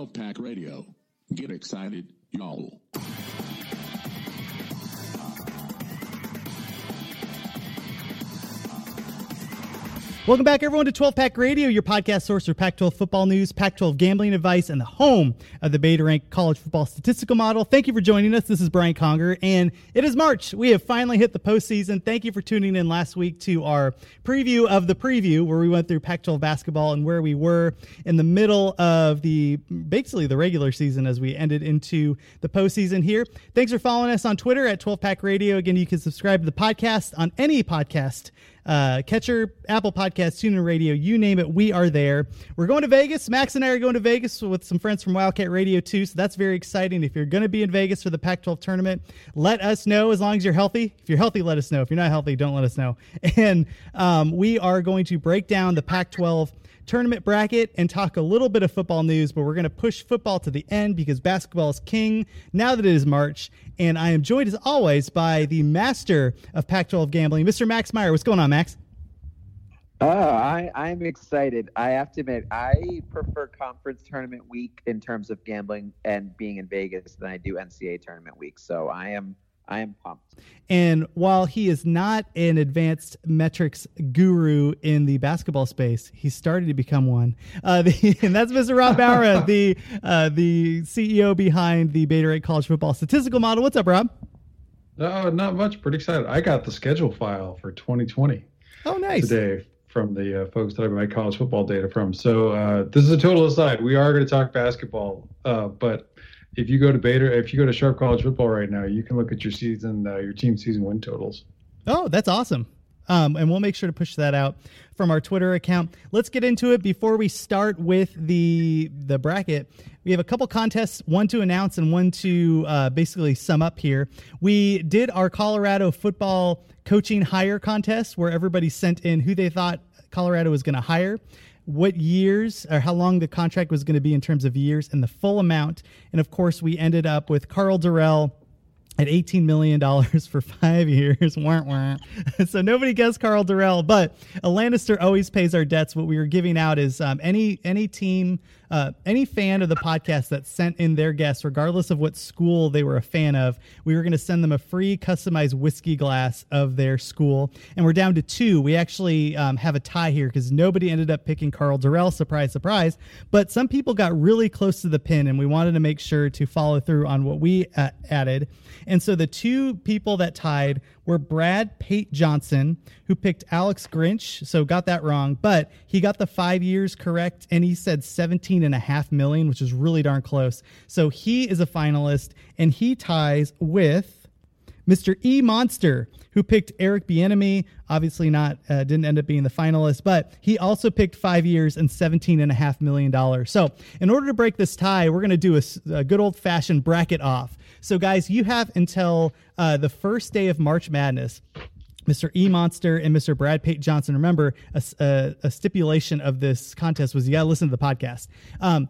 12 Pack Radio, get excited, y'all. Welcome back, everyone, to 12 Pack Radio, your podcast source for Pac 12 football news, Pac 12 gambling advice, and the home of the Beta Rank College Football Statistical Model. Thank you for joining us. This is Brian Conger, and it is March. We have finally hit the postseason. Thank you for tuning in last week to our preview of the preview, where we went through Pac 12 basketball and where we were in the middle of the basically the regular season as we ended into the postseason here. Thanks for following us on Twitter at 12 Pack Radio. Again, you can subscribe to the podcast on any podcast uh, Catcher, Apple Podcasts, TuneIn Radio, you name it, we are there. We're going to Vegas. Max and I are going to Vegas with some friends from Wildcat Radio too, so that's very exciting. If you're going to be in Vegas for the Pac-12 tournament, let us know as long as you're healthy. If you're healthy, let us know. If you're not healthy, don't let us know. And um, we are going to break down the Pac-12 tournament bracket and talk a little bit of football news, but we're going to push football to the end because basketball is king now that it is March. And I am joined as always by the master of Pac 12 gambling, Mr. Max Meyer. What's going on, Max? Oh, I, I'm excited. I have to admit, I prefer conference tournament week in terms of gambling and being in Vegas than I do NCAA tournament week. So I am I am pumped. And while he is not an advanced metrics guru in the basketball space, he's starting to become one. Uh, the, and that's Mr. Rob Bauer, the uh, the CEO behind the Beta Rank College Football Statistical Model. What's up, Rob? Oh, not much. Pretty excited. I got the schedule file for 2020 Oh, nice. today from the uh, folks that I buy college football data from. So uh, this is a total aside. We are going to talk basketball, uh, but if you go to Beta, if you go to Sharp College Football right now, you can look at your season, uh, your team season win totals. Oh, that's awesome. Um, and we'll make sure to push that out from our Twitter account. Let's get into it before we start with the the bracket. We have a couple contests, one to announce and one to uh, basically sum up here. We did our Colorado football coaching hire contest where everybody sent in who they thought Colorado was going to hire what years or how long the contract was going to be in terms of years and the full amount. And of course, we ended up with Karl Dorrell at $18 million for five years. so nobody guessed Karl Dorrell, but a Lannister always pays our debts. What we were giving out is um, any any team, uh, any fan of the podcast that sent in their guess, regardless of what school they were a fan of, we were going to send them a free customized whiskey glass of their school. And we're down to two. We actually um, have a tie here because nobody ended up picking Karl Dorrell. Surprise, surprise. But some people got really close to the pin, and we wanted to make sure to follow through on what we uh, added. And so the two people that tied were Brad Pate Johnson, who picked Alex Grinch, so got that wrong, but he got the five years correct and he said 17 and a half million, which is really darn close. So he is a finalist and he ties with Mr. E Monster, who picked Eric Bieniemy. Obviously, not uh, didn't end up being the finalist, but he also picked five years and seventeen and a half million dollars. So, in order to break this tie, we're going to do a good old fashioned bracket off. So, guys, you have until uh, the first day of March Madness. Mr. E Monster and Mr. Brad Pate Johnson. Remember, a stipulation of this contest was you got to listen to the podcast. Um,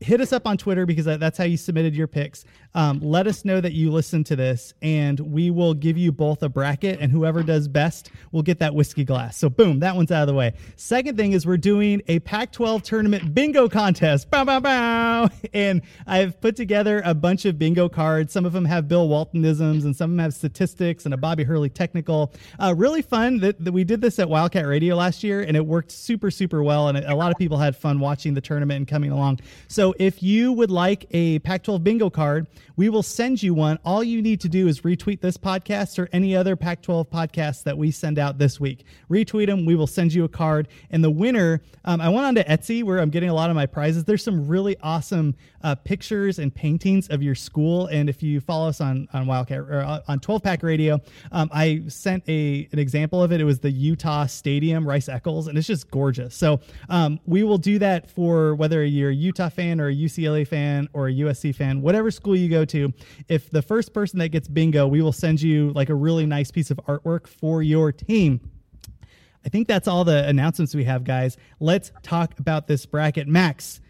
hit us up on Twitter because that's how you submitted your picks. Um, let us know that you listened to this, and we will give you both a bracket, and whoever does best will get that whiskey glass. So, boom, that one's out of the way. Second thing is we're doing a Pac 12 tournament bingo contest. Bow, bow, bow. And I've put together a bunch of bingo cards. Some of them have Bill Waltonisms, and some of them have statistics and a Bobby Hurley technical. Uh, really fun that, that we did this at Wildcat Radio last year, and it worked super, super well. And a lot of people had fun watching the tournament and coming along. So if you would like a Pac 12 bingo card, we will send you one. All you need to do is retweet this podcast or any other Pac 12 podcast that we send out this week. Retweet them. We will send you a card. And the winner, um, I went on to Etsy where I'm getting a lot of my prizes. There's some really awesome uh, pictures and paintings of your school. And if you follow us on, on Wildcat or uh, on 12 Pack Radio, um, I sent a an example of it. It was the Utah Stadium, Rice Eccles, and it's just gorgeous. So um, we will do that for whether you're a Utah fan or a UCLA fan or a USC fan, whatever school you go to. If the first person that gets bingo, we will send you like a really nice piece of artwork for your team. I think that's all the announcements we have, guys. Let's talk about this bracket. Max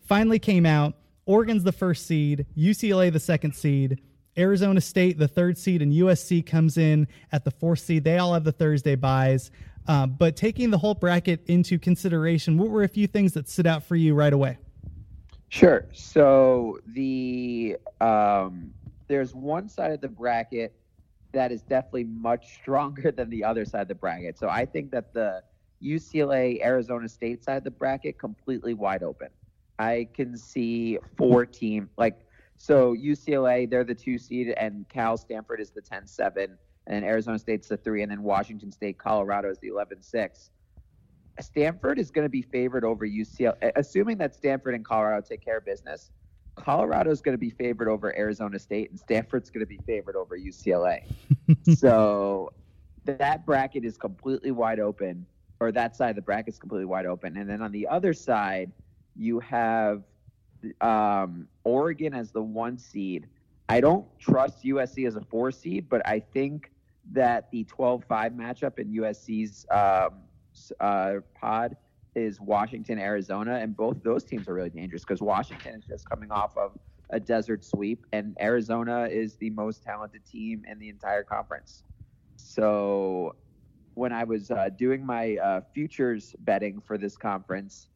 finally came out. Oregon's the first seed, UCLA the second seed, Arizona State the third seed, and USC comes in at the fourth seed. They all have the Thursday buys. Uh, but taking the whole bracket into consideration, what were a few things that stood out for you right away? Sure. So the um, there's one side of the bracket that is definitely much stronger than the other side of the bracket. So I think that the UCLA Arizona State side of the bracket completely wide open. I can see four team like so UCLA they're the two seed and Cal Stanford is the 10-7 and Arizona State's the three and then Washington State Colorado is the 11-6. Stanford is going to be favored over UCLA assuming that Stanford and Colorado take care of business. Colorado is going to be favored over Arizona State and Stanford's going to be favored over UCLA. so that bracket is completely wide open or that side of the bracket is completely wide open and then on the other side you have um, Oregon as the one seed. I don't trust USC as a four seed, but I think that the 12 5 matchup in USC's um, uh, pod is Washington, Arizona, and both those teams are really dangerous because Washington is just coming off of a desert sweep, and Arizona is the most talented team in the entire conference. So when I was uh, doing my uh, futures betting for this conference,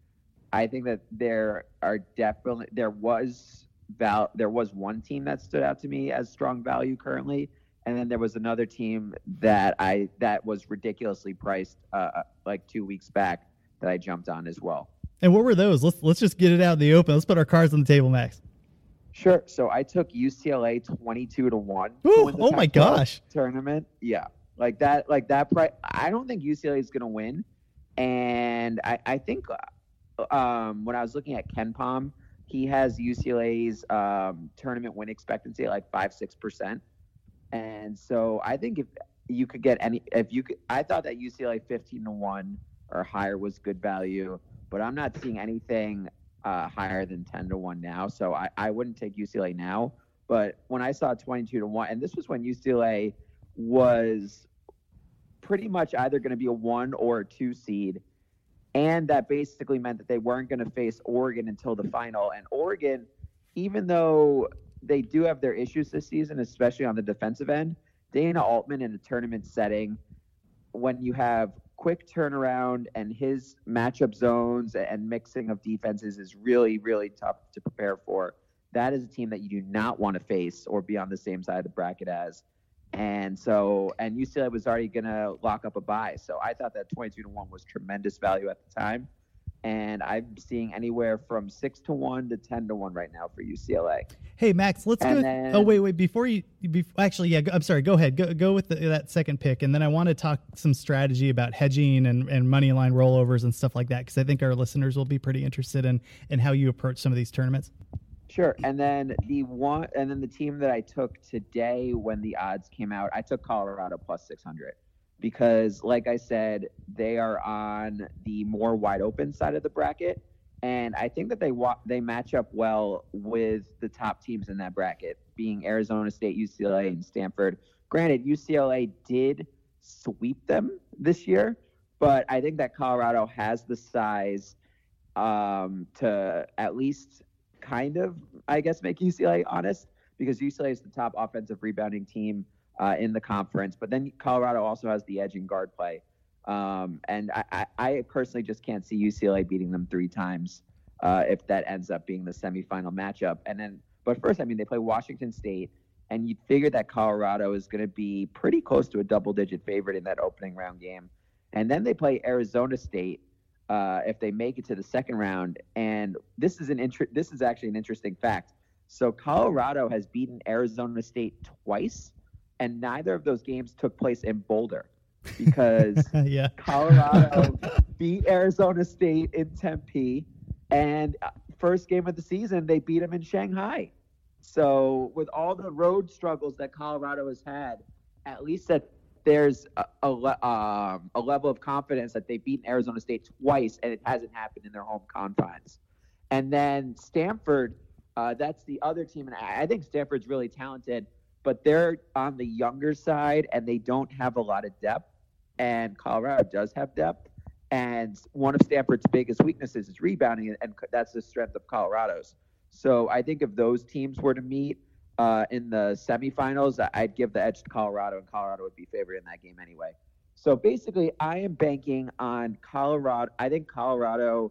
I think that there are definitely there was val there was one team that stood out to me as strong value currently, and then there was another team that I that was ridiculously priced uh, like two weeks back that I jumped on as well. And what were those? Let's let's just get it out in the open. Let's put our cards on the table, Max. Sure. So I took UCLA twenty-two to one. Ooh, oh my gosh! Tournament, yeah, like that, like that price. I don't think UCLA is going to win, and I, I think um, when I was looking at KenPom, he has UCLA's um, tournament win expectancy at like five six percent, and so I think if you could get any, if you could, I thought that UCLA fifteen to one or higher was good value, but I'm not seeing anything uh, higher than ten to one now, so I, I wouldn't take UCLA now. But when I saw twenty two to one, and this was when UCLA was pretty much either going to be a one or a two seed and that basically meant that they weren't going to face Oregon until the final. And Oregon, even though they do have their issues this season, especially on the defensive end, Dana Altman in a tournament setting, when you have quick turnaround and his matchup zones and mixing of defenses is really, really tough to prepare for. That is a team that you do not want to face or be on the same side of the bracket as. And so, and UCLA was already going to lock up a buy. So I thought that 22 to 1 was tremendous value at the time. And I'm seeing anywhere from 6 to 1 to 10 to 1 right now for UCLA. Hey, Max, let's And go. then- oh, wait, wait. Before you, before, actually, yeah, go, I'm sorry. Go ahead. Go, go with the, that second pick. And then I want to talk some strategy about hedging and, and money line rollovers and stuff like that, because I think our listeners will be pretty interested in, in how you approach some of these tournaments. Sure. And then the one, and then the team that I took today when the odds came out, I took Colorado plus 600 because, like I said, they are on the more wide open side of the bracket, and I think that they wa- they match up well with the top teams in that bracket, being Arizona State, UCLA, and Stanford. Granted, UCLA did sweep them this year, but I think that Colorado has the size um, to at least kind of, I guess, make UCLA honest because UCLA is the top offensive rebounding team uh, in the conference. But then Colorado also has the edge in guard play. Um, and I, I, I personally just can't see UCLA beating them three times uh, if that ends up being the semifinal matchup. And then, but first, I mean, they play Washington State, and you'd figure that Colorado is going to be pretty close to a double digit favorite in that opening round game. And then they play Arizona State, uh, if they make it to the second round. And this is an inter- this is actually an interesting fact. So Colorado has beaten Arizona State twice, and neither of those games took place in Boulder because yeah. Colorado beat Arizona State in Tempe, and uh, first game of the season they beat them in Shanghai. So with all the road struggles that Colorado has had, at least that there's a, a, um, a level of confidence that they've beaten Arizona State twice, and it hasn't happened in their home confines. And then Stanford, uh, that's the other team, and I, I think Stanford's really talented, but they're on the younger side, and they don't have a lot of depth. And Colorado does have depth. And one of Stanford's biggest weaknesses is rebounding, and that's the strength of Colorado's. So I think if those teams were to meet uh, in the semifinals, I'd give the edge to Colorado, and Colorado would be favored in that game anyway. So basically, I am banking on Colorado. I think Colorado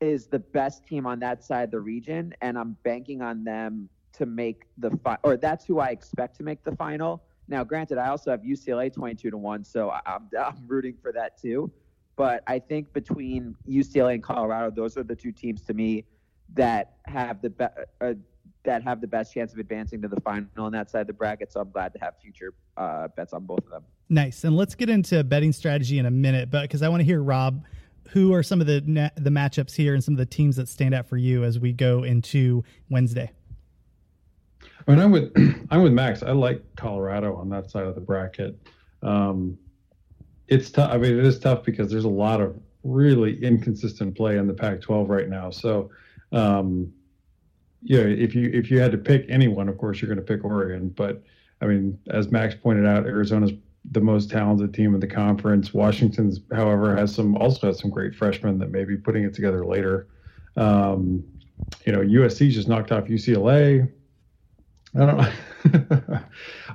is the best team on that side of the region, and I'm banking on them to make the fi- or that's who I expect to make the final. Now, granted, I also have UCLA 22 to one, so I- I'm, I'm rooting for that too. But I think between UCLA and Colorado, those are the two teams to me that have the be- uh, that have the best chance of advancing to the final on that side of the bracket. So I'm glad to have future uh, bets on both of them. Nice. And let's get into betting strategy in a minute, but because I want to hear Rob, who are some of the na- the matchups here and some of the teams that stand out for you as we go into Wednesday. I mean, I'm with I'm with Max. I like Colorado on that side of the bracket. Um, it's tough. I mean, it is tough because there's a lot of really inconsistent play in the Pac-12 right now. So, um, you know, if you if you had to pick anyone, of course you're going to pick Oregon. But I mean, as Max pointed out, Arizona's the most talented team in the conference. Washington's, however, has some also has some great freshmen that may be putting it together later. Um, you know, USC just knocked off UCLA. I don't.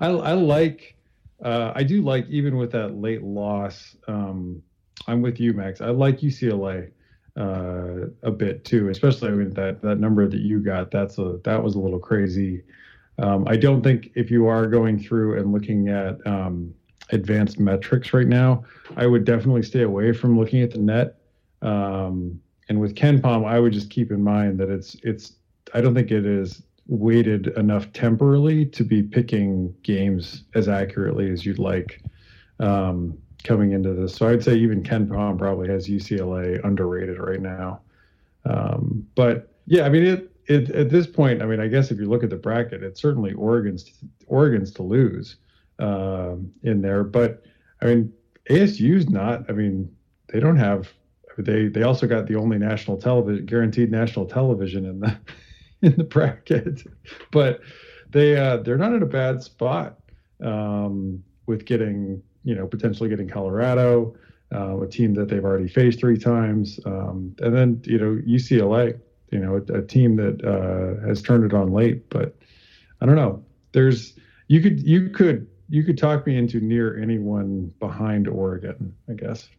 I, I like, uh, I do like, even with that late loss, um, I'm with you, Max. I like UCLA uh, a bit too, especially with that, that number that you got. That's a, that was a little crazy. Um, I don't think if you are going through and looking at um, advanced metrics right now, I would definitely stay away from looking at the net. Um, and with KenPom, I would just keep in mind that it's, it's, I don't think it is weighted enough temporally to be picking games as accurately as you'd like um, coming into this. So I'd say even KenPom probably has UCLA underrated right now. Um, but yeah, I mean, it, it, at this point, I mean, I guess if you look at the bracket, it's certainly Oregon's Oregon's to lose um, in there. But I mean, ASU's not. I mean, they don't have. They they also got the only national television guaranteed national television in the in the bracket, but they uh, they're not in a bad spot um, with getting you know potentially getting Colorado, uh, a team that they've already faced three times, um, and then you know UCLA, you know a, a team that uh, has turned it on late, but I don't know. There's you could you could you could talk me into near anyone behind Oregon, I guess.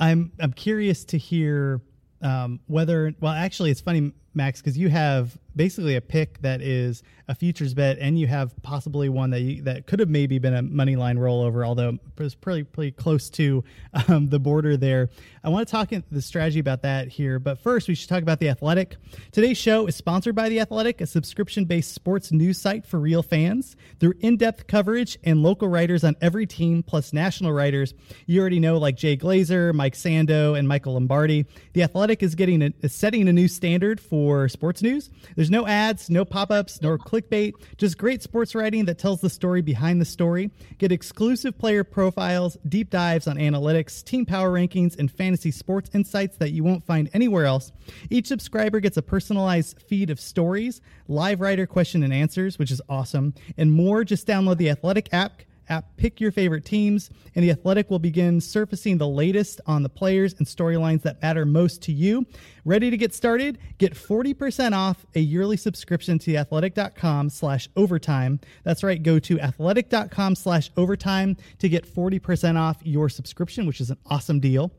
I'm I'm curious to hear um, whether well actually it's funny Max because you have basically a pick that is a futures bet and you have possibly one that you, that could have maybe been a money line rollover although it was pretty pretty close to um, the border there. I want to talk the strategy about that here but first we should talk about the athletic. Today's show is sponsored by the athletic a subscription based sports news site for real fans. Through in-depth coverage and local writers on every team plus national writers you already know like jay glazer mike sando and michael lombardi the athletic is getting a, is setting a new standard for sports news there's no ads, no pop ups, nor clickbait, just great sports writing that tells the story behind the story. Get exclusive player profiles, deep dives on analytics, team power rankings, and fantasy sports insights that you won't find anywhere else. Each subscriber gets a personalized feed of stories, live writer question and answers, which is awesome, and more. Just download the Athletic app app, pick your favorite teams, and The Athletic will begin surfacing the latest on the players and storylines that matter most to you. Ready to get started? Get 40% off a yearly subscription to theathletic.com slash overtime. That's right, go to athletic.com slash overtime to get 40% off your subscription, which is an awesome deal.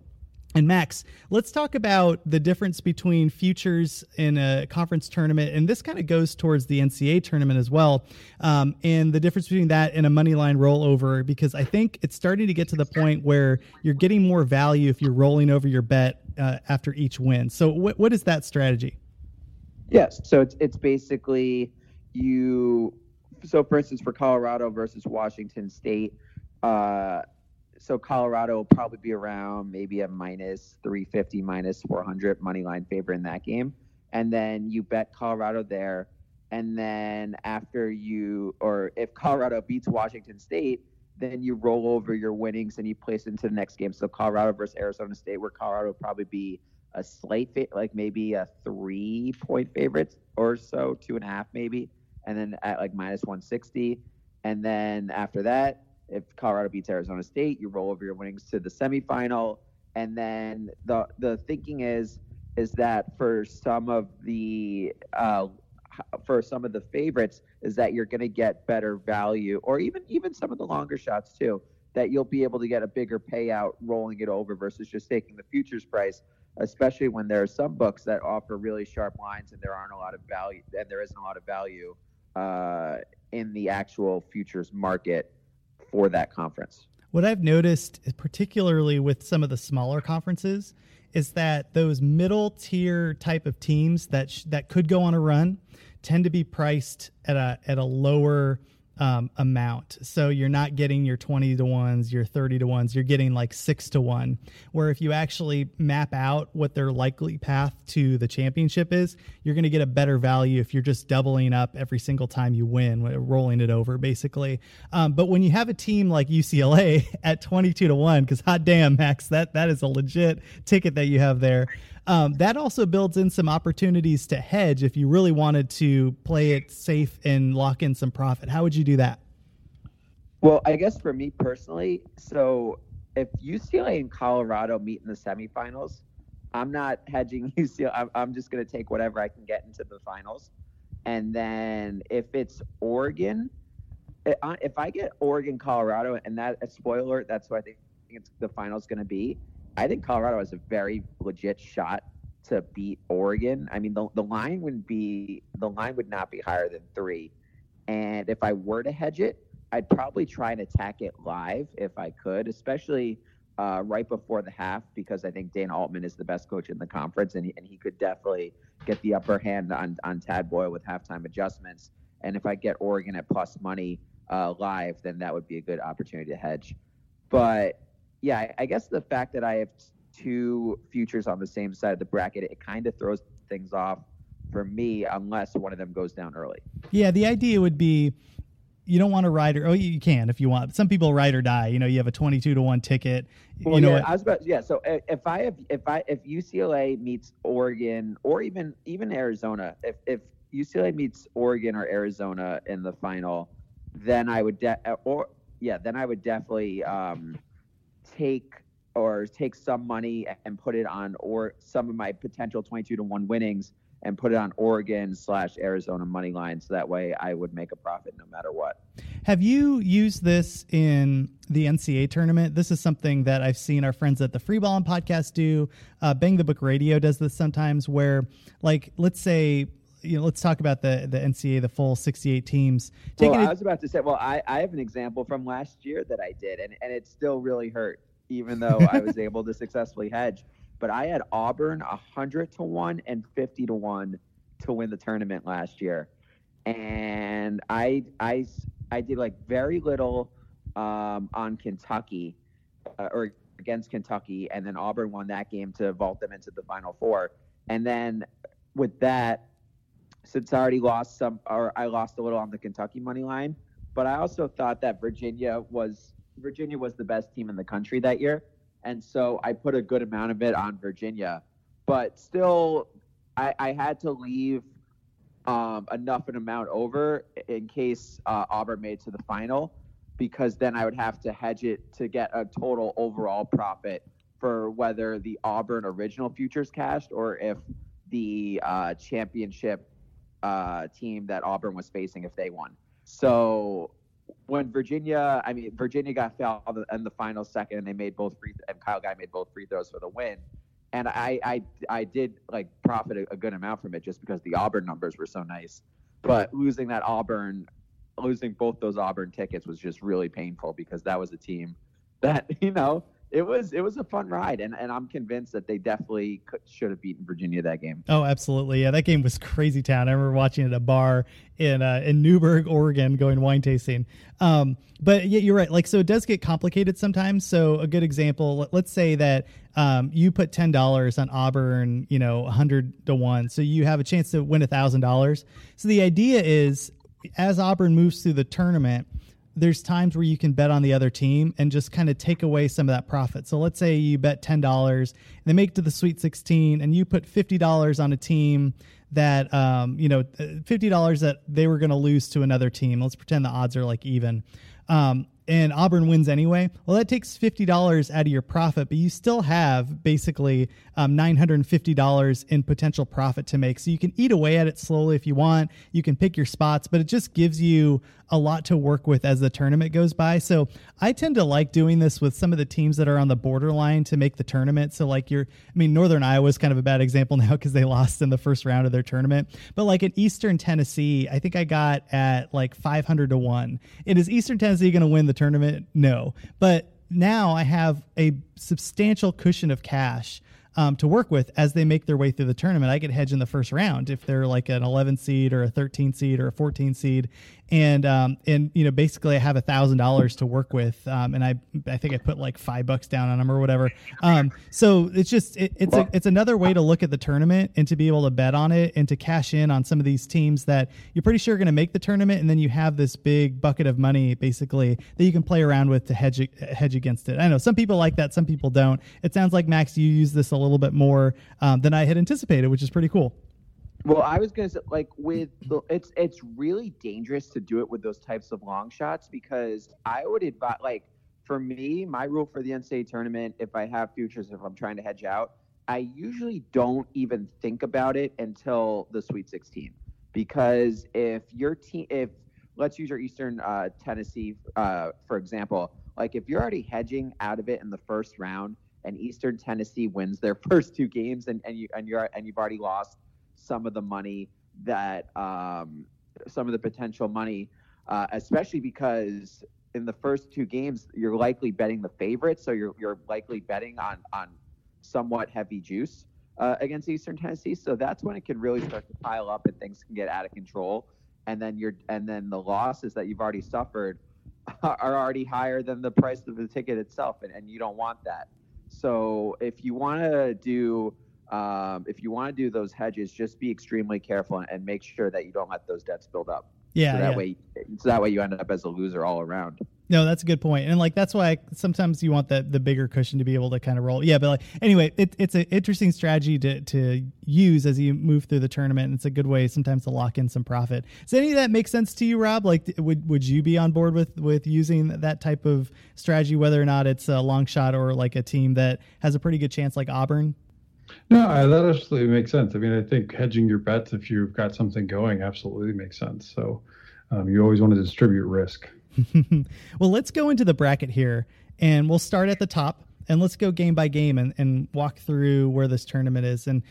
And Max, let's talk about the difference between futures in a conference tournament, and this kind of goes towards the NCAA tournament as well, um, and the difference between that and a money line rollover, because I think it's starting to get to the point where you're getting more value if you're rolling over your bet uh, after each win. So, what, what is that strategy? Yes. So it's it's basically you. So for instance, for Colorado versus Washington State, uh, so Colorado will probably be around maybe a minus 350, minus 400 money line favor in that game, and then you bet Colorado there, and then after you or if Colorado beats Washington State, then you roll over your winnings and you place into the next game. So Colorado versus Arizona State, where Colorado will probably be a slight fa- like maybe a three point favorite or so, two and a half maybe, and then at like minus 160. And then after that, if Colorado beats Arizona State, you roll over your winnings to the semifinal. And then the the thinking is is that for some of the uh, for some of the favorites is that you're going to get better value, or even even some of the longer shots too. That you'll be able to get a bigger payout rolling it over versus just taking the futures price especially when there are some books that offer really sharp lines and there aren't a lot of value and there isn't a lot of value uh, in the actual futures market for that conference. What I've noticed, particularly with some of the smaller conferences, is that those middle tier type of teams that sh- that could go on a run tend to be priced at a at a lower um, amount. So you're not getting your 20 to ones, your 30 to ones, you're getting like six to one. Where if you actually map out what their likely path to the championship is, you're going to get a better value if you're just doubling up every single time you win, rolling it over basically. Um, but when you have a team like UCLA at 22 to one, because hot damn, Max, that, that is a legit ticket that you have there. Um, that also builds in some opportunities to hedge if you really wanted to play it safe and lock in some profit. How would you do that? Well, I guess for me personally, so if UCLA and Colorado meet in the semifinals, I'm not hedging UCLA. I'm, just going to take whatever I can get into the finals. And then if it's Oregon, if I get Oregon, Colorado, and that, a spoiler, that's what I think it's, the final's going to be. I think Colorado has a very legit shot to beat Oregon. I mean, the, the line would be the line would not be higher than three, and if I were to hedge it, I'd probably try and attack it live if I could, especially uh, right before the half, because I think Dan Altman is the best coach in the conference, and he, and he could definitely get the upper hand on on Tad Boyle with halftime adjustments. And if I get Oregon at plus money uh, live, then that would be a good opportunity to hedge. But yeah, I guess the fact that I have two futures on the same side of the bracket, it kind of throws things off for me unless one of them goes down early. Yeah, the idea would be you don't want to ride or oh you can if you want. Some people ride or die. You know, you have a twenty-two to one ticket. Well, you know, yeah, I was about yeah. So if I have if I if UCLA meets Oregon or even even Arizona, if if UCLA meets Oregon or Arizona in the final, then I would de- or yeah, then I would definitely um, take or take some money and put it on or some of my potential 22 to 1 winnings and put it on Oregon slash Arizona money line. So that way I would make a profit no matter what. Have you used this in the NCAA tournament? This is something that I've seen our friends at the Free Ball podcast do. Uh, Bang the Book Radio does this sometimes where, like, let's say, you know, let's talk about the the NCAA, the full 68 teams. Taking well, I was about to say, well, I, I have an example from last year that I did, and, and it still really hurt even though I was able to successfully hedge. But I had Auburn 100 to 1 and 50 to 1 to win the tournament last year. And I, I, I did like very little um, on Kentucky uh, or against Kentucky. And then Auburn won that game to vault them into the Final Four. And then with that, since I already lost some, or I lost a little on the Kentucky money line, but I also thought that Virginia was Virginia was the best team in the country that year. And so I put a good amount of it on Virginia. But still, I, I had to leave um, enough an amount over in case uh, Auburn made to the final, because then I would have to hedge it to get a total overall profit for whether the Auburn original futures cashed or if the uh, championship uh, team that Auburn was facing if they won. So when Virginia, I mean, Virginia got fouled in the final second, and they made both free, and Kyle Guy made both free throws for the win. And I, I, I did like profit a, a good amount from it just because the Auburn numbers were so nice. But losing that Auburn, losing both those Auburn tickets was just really painful because that was a team that you know it was it was a fun ride, and, and I'm convinced that they definitely could, should have beaten Virginia that game. Oh, absolutely, yeah, that game was crazy town. I remember watching it at a bar in uh, in Newberg, Oregon, going wine tasting. Um, but yeah, you're right. Like, so it does get complicated sometimes. So a good example, let's say that um, you put ten dollars on Auburn, you know, hundred to one, so you have a chance to win thousand dollars. So the idea is, as Auburn moves through the tournament there's times where you can bet on the other team and just kind of take away some of that profit. So let's say you bet ten dollars, they make to the Sweet 16, and you put fifty dollars on a team that um, you know fifty dollars that they were going to lose to another team. Let's pretend the odds are like even. Um, and Auburn wins anyway, well, that takes $50 out of your profit, but you still have basically um, $950 in potential profit to make. So you can eat away at it slowly if you want. You can pick your spots, but it just gives you a lot to work with as the tournament goes by. So I tend to like doing this with some of the teams that are on the borderline to make the tournament. So, like your, I mean, Northern Iowa is kind of a bad example now because they lost in the first round of their tournament. But like in Eastern Tennessee, I think I got at like 500 to 1. And is Eastern Tennessee going to win the tournament? No. But now I have a substantial cushion of cash um, to work with as they make their way through the tournament. I get hedge in the first round if they're like an 11 seed or a 13 seed or a 14 seed, and um, and you know basically I have a thousand dollars to work with, um, and I I think I put like five bucks down on them or whatever. Um, so it's just it, it's a, it's another way to look at the tournament and to be able to bet on it and to cash in on some of these teams that you're pretty sure are going to make the tournament, and then you have this big bucket of money basically that you can play around with to hedge hedge against it. I know some people like that, some people don't. It sounds like Max, you use this a little bit more um, than I had anticipated, which is pretty cool. Well, I was gonna say, like, with the, it's it's really dangerous to do it with those types of long shots because I would advise, like, for me, my rule for the NCAA tournament, if I have futures, if I'm trying to hedge out, I usually don't even think about it until the Sweet 16 because if your team, if let's use your Eastern uh, Tennessee uh, for example, like if you're already hedging out of it in the first round and Eastern Tennessee wins their first two games and, and you and you're and you've already lost some of the money that um, some of the potential money, uh, especially because in the first two games you're likely betting the favorite, so you're you're likely betting on on somewhat heavy juice uh, against Eastern Tennessee. So that's when it can really start to pile up and things can get out of control. And then you're and then the losses that you've already suffered are already higher than the price of the ticket itself, and, and you don't want that. So if you want to do um, if you want to do those hedges, just be extremely careful and make sure that you don't let those debts build up. Yeah, so that yeah. way, so that way you end up as a loser all around. No, that's a good point, and like that's why sometimes you want the the bigger cushion to be able to kind of roll. Yeah, but like anyway, it, it's an interesting strategy to to use as you move through the tournament. And it's a good way sometimes to lock in some profit. Does any of that make sense to you, Rob? Like, would would you be on board with with using that type of strategy, whether or not it's a long shot or like a team that has a pretty good chance, like Auburn? No, that absolutely makes sense. I mean, I think hedging your bets if you've got something going absolutely makes sense. So um, you always want to distribute risk. well, let's go into the bracket here, and we'll start at the top, and let's go game by game and, and walk through where this tournament is. And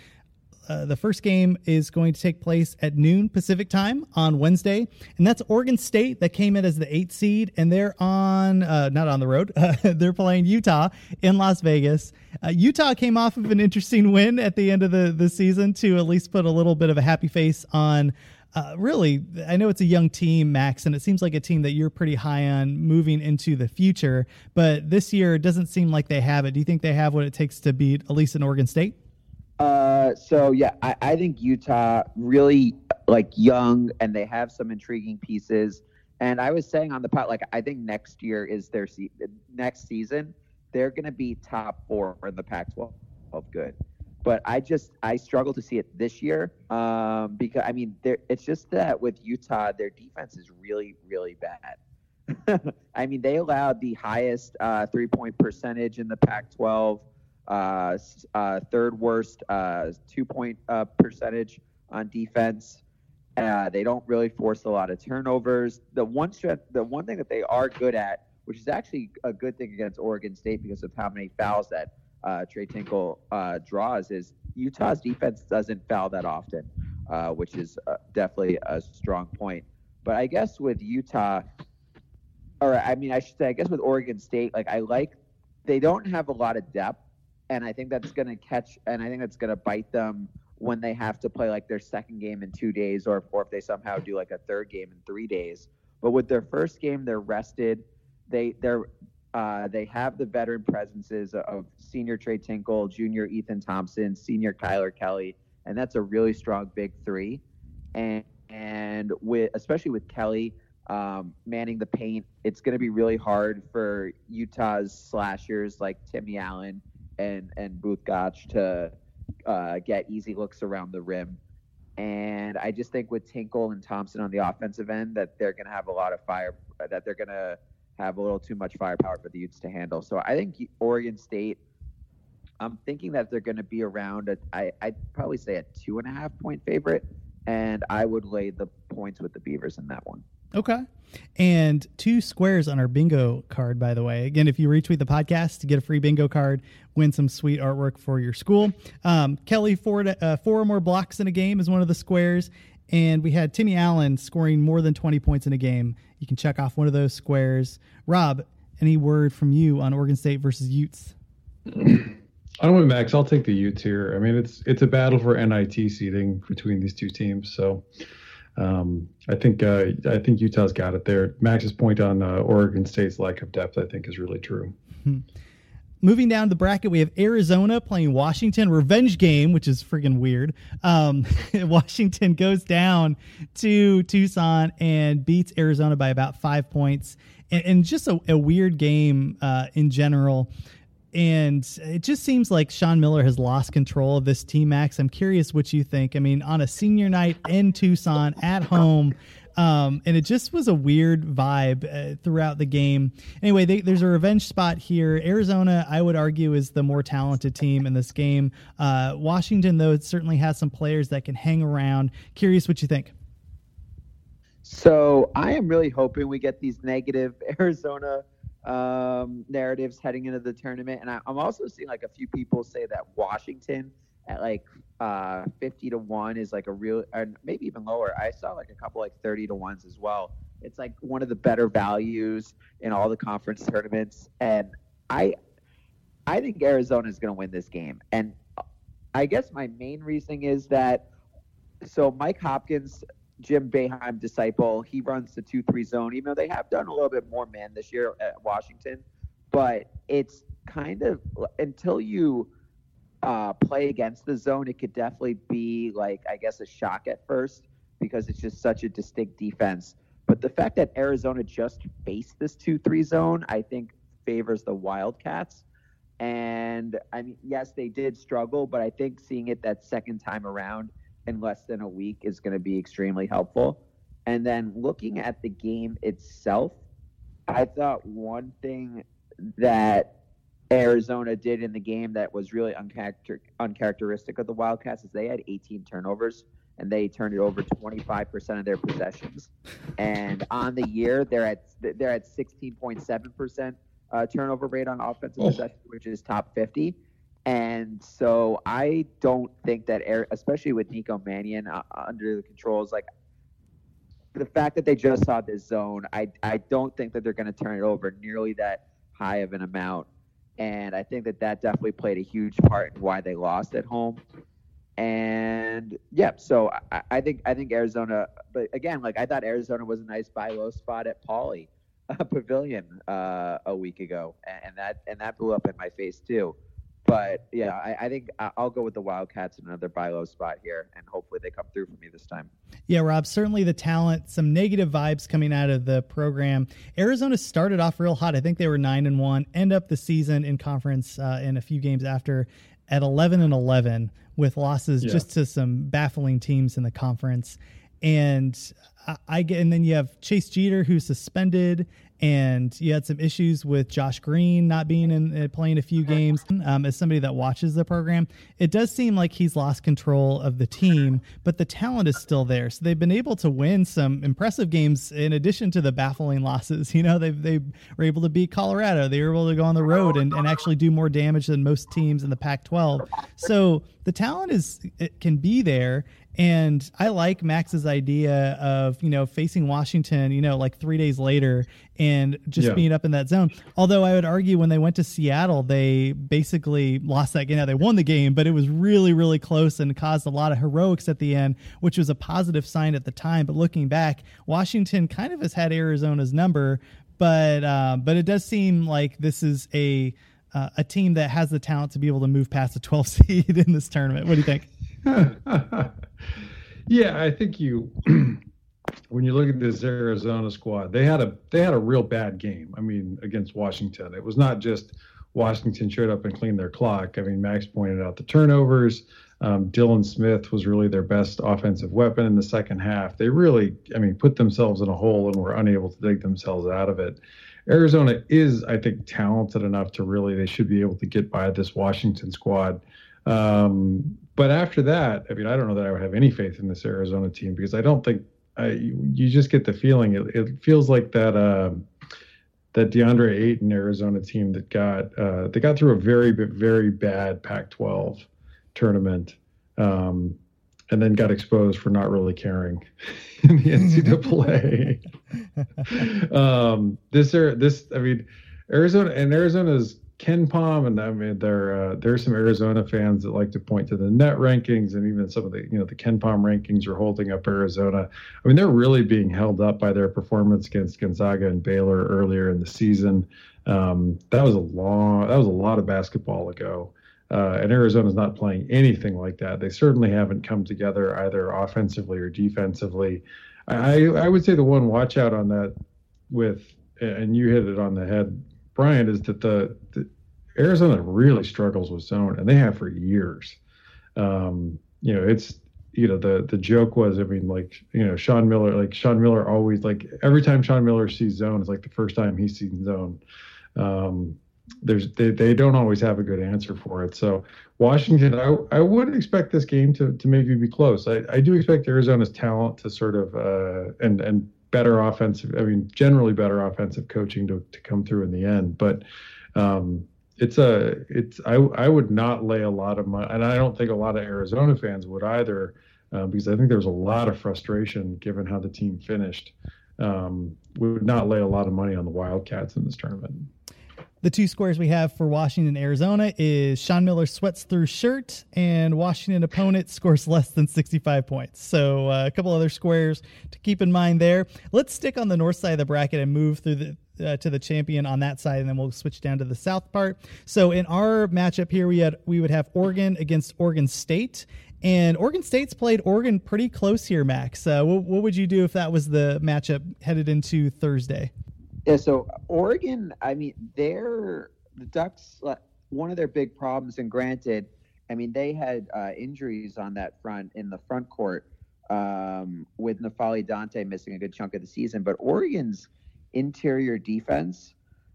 uh, the first game is going to take place at noon Pacific time on Wednesday, and that's Oregon State that came in as the eight seed, and they're on uh, not on the road. they're playing Utah in Las Vegas. Uh, Utah came off of an interesting win at the end of the the season to at least put a little bit of a happy face on. Uh, really, I know it's a young team, Max, and it seems like a team that you're pretty high on moving into the future. But this year, it doesn't seem like they have it. Do you think they have what it takes to beat at least an Oregon State? Uh, so yeah, I, I think Utah really like young, and they have some intriguing pieces. And I was saying on the pot, like I think next year is their se- next season. They're going to be top four in the Pac-12 of good. But I just I struggle to see it this year um, because I mean it's just that with Utah their defense is really really bad. I mean they allowed the highest uh, three point percentage in the Pac-12 uh, uh, third worst uh, two point uh, percentage on defense. Uh, they don't really force a lot of turnovers. The one strength, the one thing that they are good at, which is actually a good thing against Oregon State because of how many fouls that uh, Trey Tinkle draws, is Utah's defense doesn't foul that often, which is definitely a strong point. But I guess with Utah, or I mean, I should say, I guess with Oregon State, like I like they don't have a lot of depth, and I think that's going to catch, and I think that's going to bite them when they have to play like their second game in two days, or or if they somehow do like a third game in three days. But with their first game, they're rested. They they're uh, they have the veteran presences of senior Trey Tinkle, junior Ethan Thompson, senior Kylor Kelley, and that's a really strong big three. And and with especially with Kelley um, manning the paint, it's going to be really hard for Utah's slashers like Timmy Allen and and Both Gach to uh, get easy looks around the rim. And I just think with Tinkle and Thompson on the offensive end, that they're going to have a lot of fire, that they're going to have a little too much firepower for the Utes to handle. So I think Oregon State, I'm thinking that they're going to be around, a, I, I'd probably say a two and a half point favorite. And I would lay the points with the Beavers in that one. Okay. And two squares on our bingo card, by the way. Again, if you retweet the podcast to get a free bingo card, win some sweet artwork for your school. Um, Kelley, four, to, uh, four or more blocks in a game is one of the squares. And we had Timmy Allen scoring more than 20 points in a game. You can check off one of those squares. Rob, any word from you on Oregon State versus Utes? I don't know, Max. I'll take the Utes here. I mean, it's it's a battle for NIT seeding between these two teams. So um, I think uh, I think Utah's got it there. Max's point on uh, Oregon State's lack of depth, I think, is really true. Moving down the bracket, we have Arizona playing Washington. Revenge game, which is friggin' weird. Um, Washington goes down to Tucson and beats Arizona by about five points, and, and just a, a, weird game uh, in general. And it just seems like Sean Miller has lost control of this team, Max. I'm curious what you think. I mean, on a senior night in Tucson at home, um, and it just was a weird vibe uh, throughout the game. Anyway, they, there's a revenge spot here. Arizona, I would argue, is the more talented team in this game. Uh, Washington, though, it certainly has some players that can hang around. Curious what you think. So I am really hoping we get these negative Arizona um, narratives heading into the tournament. And I, am also seeing like a few people say that Washington at like uh, 50 to 1 is like a real, or maybe even lower. I saw like a couple like 30 to 1s as well. It's like one of the better values in all the conference tournaments. And I, I think Arizona is going to win this game. And I guess my main reasoning is that so Mike Hopkins Jim Boeheim disciple. He runs the two three zone, even though they have done a little bit more man this year at Washington. But it's kind of until you uh, play against the zone, it could definitely be like I guess a shock at first because it's just such a distinct defense. But the fact that Arizona just faced this two three zone, I think favors the Wildcats. And I mean, yes, they did struggle, but I think seeing it that second time around in less than a week is going to be extremely helpful. And then looking at the game itself, I thought one thing that Arizona did in the game that was really uncharacter- uncharacteristic of the Wildcats is they had 18 turnovers and they turned it over 25% of their possessions. And on the year, they're at they're at 16.7% uh, turnover rate on offensive oh. possession, which is top 50. And so I don't think that, especially with Nico Mannion uh, under the controls, like the fact that they just saw this zone, I, I don't think that they're going to turn it over nearly that high of an amount. And I think that that definitely played a huge part in why they lost at home. And yeah, so I, I think I think Arizona, but again, like I thought Arizona was a nice buy low spot at Pauley uh, Pavilion uh, a week ago, and, and that and that blew up in my face too. But yeah, I, I, think I'll go with the Wildcats in another buy low spot here, and hopefully they come through for me this time. Yeah, Rob, certainly the talent, some negative vibes coming out of the program. Arizona started off real hot. I think they were nine and one, end up the season in conference uh, in a few games after at eleven and eleven with losses yeah. just to some baffling teams in the conference. And I, I get, and then you have Chase Jeter who's suspended, and you had some issues with Josh Green not being in uh, playing a few games. Um, as somebody that watches the program, it does seem like he's lost control of the team, but the talent is still there. So they've been able to win some impressive games in addition to the baffling losses. You know, they they were able to beat Colorado. They were able to go on the road and, and actually do more damage than most teams in the Pac-12. So the talent is it can be there and I like Max's idea of, you know, facing Washington, you know, like three days later and just Yeah. being up in that zone. Although I would argue when they went to Seattle, they basically lost that game. Now they won the game, but it was really, really close and caused a lot of heroics at the end, which was a positive sign at the time. But looking back, Washington kind of has had Arizona's number, but uh, but it does seem like this is a uh, a team that has the talent to be able to move past the 12 seed in this tournament. What do you think? yeah, I think you when you look at this Arizona squad, they had a they had a real bad game. I mean, against Washington, it was not just Washington showed up and cleaned their clock. I mean, Max pointed out the turnovers. Um, Dylan Smith was really their best offensive weapon in the second half. They really, I mean, put themselves in a hole and were unable to dig themselves out of it. Arizona is, I think, talented enough to really they should be able to get by this Washington squad. Um, but after that, I mean, I don't know that I would have any faith in this Arizona team because I don't think I, you, just get the feeling it, it feels like that um that DeAndre Ayton Arizona team that got uh, they got through a very very bad Pac-12 tournament. Um, and then got exposed for not really caring in the NCAA. um, this this I mean Arizona and Arizona's KenPom and I mean there uh, there's some Arizona fans that like to point to the net rankings and even some of the you know the KenPom rankings are holding up Arizona. I mean they're really being held up by their performance against Gonzaga and Baylor earlier in the season. Um, that was a long that was a lot of basketball ago. Uh, and Arizona's not playing anything like that. They certainly haven't come together either offensively or defensively. I, I would say the one watch out on that with, and you hit it on the head, Brian, is that the, the Arizona really struggles with zone, and they have for years. Um, you know, it's you know the the joke was, I mean, like you know, Sean Miller, like Sean Miller always like every time Sean Miller sees zone, it's like the first time he's seen zone. Um, there's they, they don't always have a good answer for it. So Washington, I, I would expect this game to, to maybe be close. I, I do expect Arizona's talent to sort of uh, and and better offensive. I mean, generally better offensive coaching to, to come through in the end. But um, it's a it's I I would not lay a lot of money, and I don't think a lot of Arizona fans would either, uh, because I think there's a lot of frustration given how the team finished. Um, we would not lay a lot of money on the Wildcats in this tournament. The two squares we have for Washington, Arizona is Sean Miller sweats through shirt and Washington opponent scores less than 65 points. So uh, a couple other squares to keep in mind there. Let's stick on the north side of the bracket and move through the uh, to the champion on that side, and then we'll switch down to the south part. So in our matchup here, we had we would have Oregon against Oregon State, and Oregon State's played Oregon pretty close here. Max, uh, what, what would you do if that was the matchup headed into Thursday? Yeah, so Oregon, I mean, they're the Ducks. uh, One of their big problems, and granted, I mean, they had uh, injuries on that front in the front court um, with N'Faly Dante missing a good chunk of the season. But Oregon's interior defense,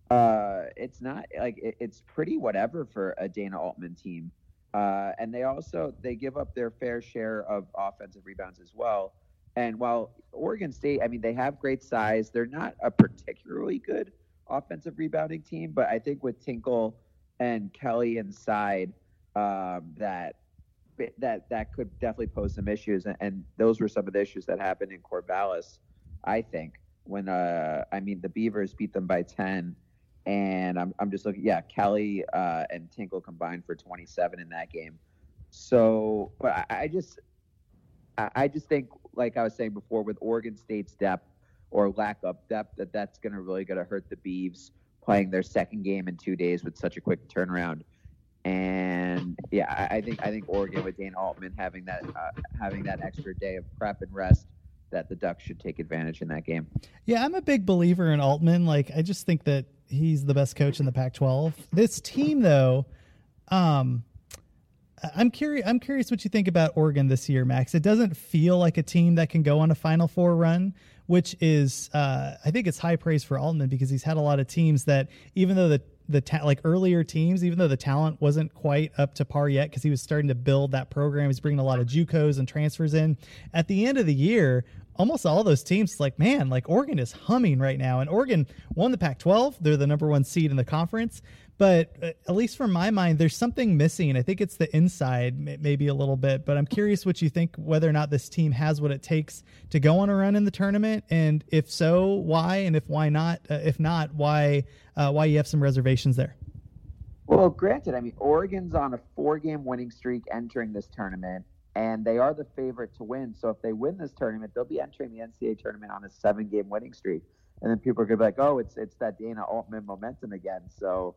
uh, it's not like it, it's pretty whatever for a Dana Altman team. Uh, and they also they give up their fair share of offensive rebounds as well. And while Oregon State, I mean, they have great size. They're not a particularly good offensive rebounding team, but I think with Tinkle and Kelley inside, um, that that that could definitely pose some issues. And, and those were some of the issues that happened in Corvallis. I think when uh, I mean the Beavers beat them by ten, and I'm I'm just looking. Yeah, Kelley uh, and Tinkle combined for 27 in that game. So, but I, I just I I just think, like I was saying before, with Oregon State's depth or lack of depth, that that's going to really going to hurt the Beavs playing their second game in two days with such a quick turnaround. And yeah, I, think I think Oregon with Dana Altman having that uh, having that extra day of prep and rest, that the Ducks should take advantage in that game. Yeah, I'm a big believer in Altman. Like, I just think that he's the best coach in the Pac-12. This team, though, um, I'm curious. I'm curious what you think about Oregon this year, Max. It doesn't feel like a team that can go on a Final Four run, which is, uh, I think, it's high praise for Altman because he's had a lot of teams that, even though the the ta- like earlier teams, even though the talent wasn't quite up to par yet, because he was starting to build that program, he's bringing a lot of JUCOs and transfers in. At the end of the year, almost all those teams like man like oregon is humming right now and oregon won the pac 12 they're the number one seed in the conference but uh, at least from my mind there's something missing i think it's the inside maybe a little bit but i'm curious what you think whether or not this team has what it takes to go on a run in the tournament and if so why and if why not uh, if not why uh, why you have some reservations there well granted i mean oregon's on a four game winning streak entering this tournament and they are the favorite to win. So if they win this tournament, they'll be entering the NCAA tournament on a seven-game winning streak, and then people are gonna be like, "Oh, it's it's that Dana Altman momentum again." So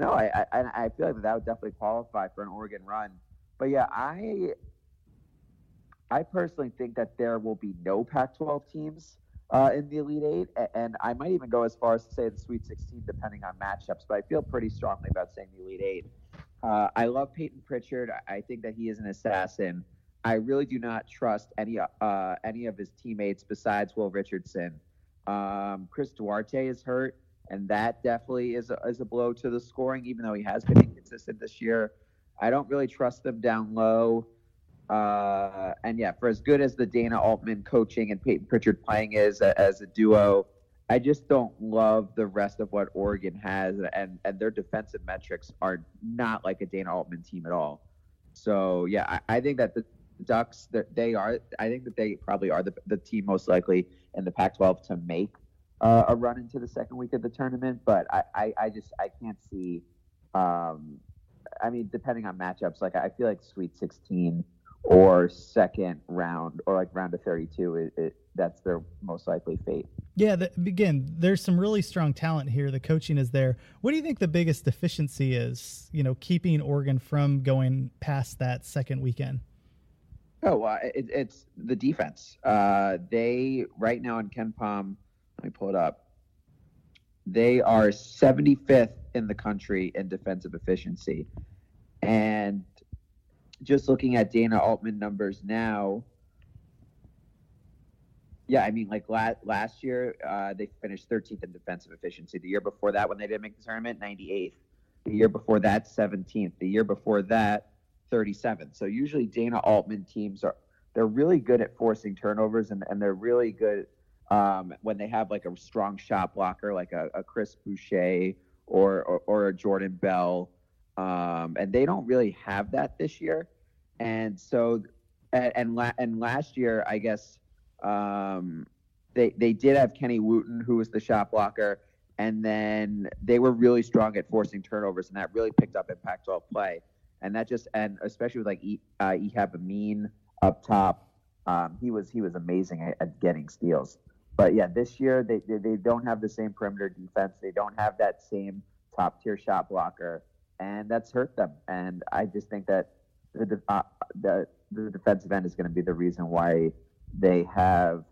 no, I I, I feel like that would definitely qualify for an Oregon run. But yeah, I I personally think that there will be no Pac-12 teams uh, in the Elite Eight, and I might even go as far as to say the Sweet 16, depending on matchups. But I feel pretty strongly about saying the Elite Eight. Uh, I love Payton Pritchard. I think that he is an assassin. I really do not trust any uh, any of his teammates besides Will Richardson. Um, Chris Duarte is hurt, and that definitely is a, is a blow to the scoring, even though he has been inconsistent this year. I don't really trust them down low. Uh, and yeah, for as good as the Dana Altman coaching and Payton Pritchard playing is as a duo, I just don't love the rest of what Oregon has, and and their defensive metrics are not like a Dana Altman team at all. So yeah, I, I think that the Ducks they are. I think that they probably are the the team most likely in the Pac-12 to make uh, a run into the second week of the tournament. But I, I, I just I can't see. Um, I mean, depending on matchups, like I feel like Sweet 16 or second round or like round of 32 it, it, that's their most likely fate yeah the, again there's some really strong talent here the coaching is there what do you think the biggest deficiency is you know keeping oregon from going past that second weekend oh uh, it, it's the defense uh, they right now in KenPom let me pull it up they are 75th in the country in defensive efficiency and just looking at Dana Altman numbers now, yeah, I mean, like last last year, uh, they finished 13th in defensive efficiency. The year before that, when they didn't make the tournament, 98th. The year before that, 17th. The year before that, 37th. So usually Dana Altman teams are they're really good at forcing turnovers, and, and they're really good um, when they have like a strong shot blocker, like a, a Chris Boucher or, or, or a Jordan Bell um, and they don't really have that this year. And so, and and, la- and last year, I guess um, they they did have Kenny Wooten, who was the shot blocker, and then they were really strong at forcing turnovers, and that really picked up in Pac-12 play. And that just and especially with like e, uh, Ehab Amin up top, um, he was he was amazing at, at getting steals. But yeah, this year they, they, they don't have the same perimeter defense. They don't have that same top tier shot blocker and that's hurt them. And I just think that the uh, the, the defensive end is going to be the reason why they have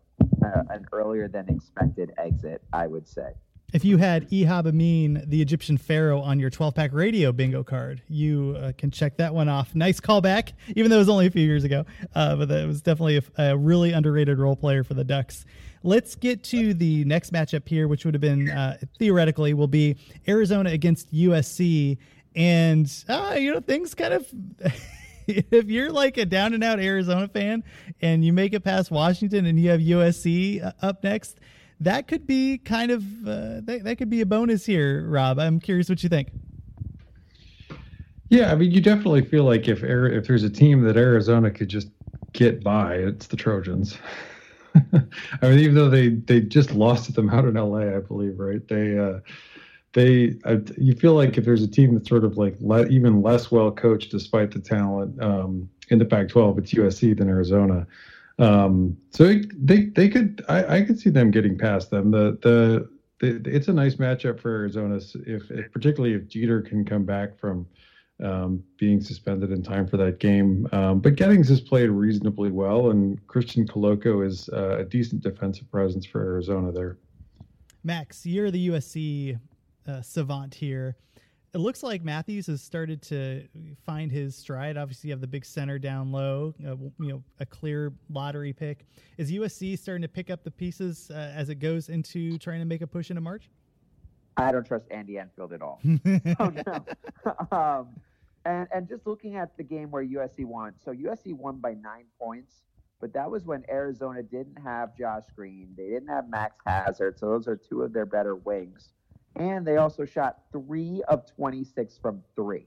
uh, an earlier than expected exit. I would say. If you had Ehab Amin, the Egyptian pharaoh, on your 12 pack radio bingo card, you uh, can check that one off. Nice callback, even though it was only a few years ago. Uh, but it was definitely a, a, really underrated role player for the Ducks. Let's get to the next matchup here, which would have been uh, theoretically will be Arizona against USC and uh, you know things kind of if you're like a down and out Arizona fan and you make it past Washington and you have USC uh, up next, that could be kind of uh, that, that could be a bonus here, Rob. I'm curious what you think. Yeah, I mean, you definitely feel like if if there's a team that Arizona could just get by, it's the Trojans. I mean, even though they they just lost to them out in LA, I believe, right? They uh, they uh, you feel like if there's a team that's sort of like le- even less well coached despite the talent um, in the Pac-12, it's USC than Arizona. Um, so they they could I, I could see them getting past them. The, the the it's a nice matchup for Arizona if, if particularly if Jeter can come back from um, being suspended in time for that game. Um, but Gettings has played reasonably well, and Christian Koloko is uh, a decent defensive presence for Arizona there. Max, you're the USC uh, savant here. It looks like Matthews has started to find his stride. Obviously, you have the big center down low, uh, you know, a clear lottery pick. Is USC starting to pick up the pieces uh, as it goes into trying to make a push into March? I don't trust Andy Enfield at all. oh no. um, and and just looking at the game where USC won, so USC won by nine points, but that was when Arizona didn't have Josh Green, they didn't have Max Hazzard, so those are two of their better wings, and they also shot three of twenty six from three,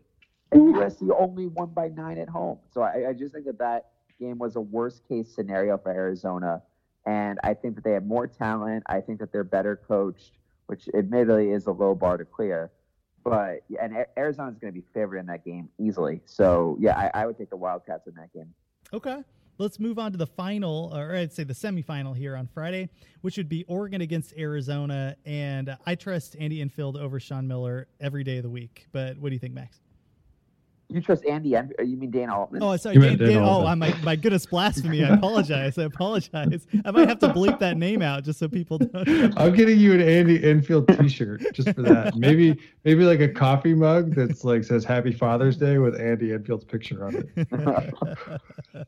and mm. USC only won by nine at home. So I, I just think that that game was a worst case scenario for Arizona, and I think that they have more talent. I think that they're better coached which admittedly is a low bar to clear. But and Arizona's going to be favored in that game easily. So yeah, I, I, would take the Wildcats in that game. Okay. Let's move on to the final, or I'd say the semifinal here on Friday, which would be Oregon against Arizona. And I trust Andy Enfield over Sean Miller every day of the week. But what do you think, Max? You trust Andy? And uh, you mean Dan Altman? Oh, sorry, Dan, Dan, Dan, Oh, my my goodness, blasphemy! I apologize. I apologize. I might have to bleep that name out just so people don't. I'm getting you an Andy Enfield T-shirt just for that. Maybe maybe like a coffee mug that's like says Happy Father's Day with Andy Enfield's picture on it.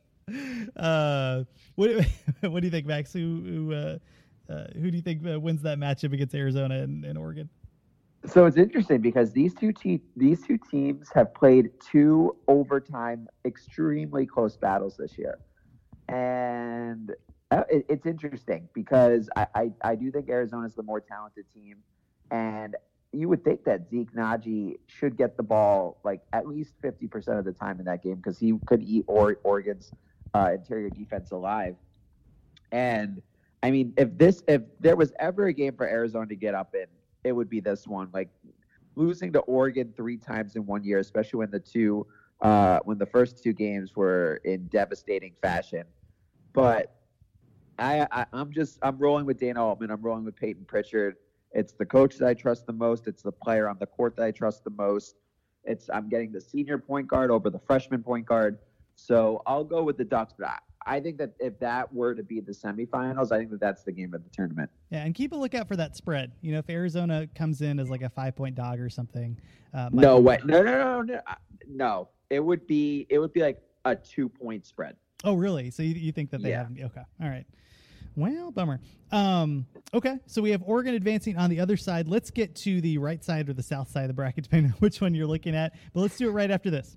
uh, what what do you think, Max? Who who uh, uh, who do you think uh, wins that matchup against Arizona and, and Oregon? So it's interesting because these two te- these two teams have played two overtime, extremely close battles this year, and uh, it, it's interesting because I, I, I do think Arizona is the more talented team, and you would think that Zeke Nnaji should get the ball like at least fifty percent of the time in that game because he could eat or- Oregon's uh, interior defense alive, and I mean if this if there was ever a game for Arizona to get up in it would be this one. Like losing to Oregon three times in one year, especially when the two uh, when the first two games were in devastating fashion. But I, I I'm just I'm rolling with Dana Altman. I'm rolling with Payton Pritchard. It's the coach that I trust the most. It's the player on the court that I trust the most. It's I'm getting the senior point guard over the freshman point guard. So I'll go with the Ducks, but I, I think that if that were to be the semifinals, I think that that's the game of the tournament. Yeah, and keep a lookout for that spread. You know, if Arizona comes in as like a five point dog or something. Uh, no way. No, no, no, no, no. It would be it would be like a two point spread. Oh, really? So you, you think that they yeah. have? Okay, all right. Well, bummer. Um, okay, so we have Oregon advancing on the other side. Let's get to the right side or the south side of the bracket, depending on which one you're looking at. But let's do it right after this.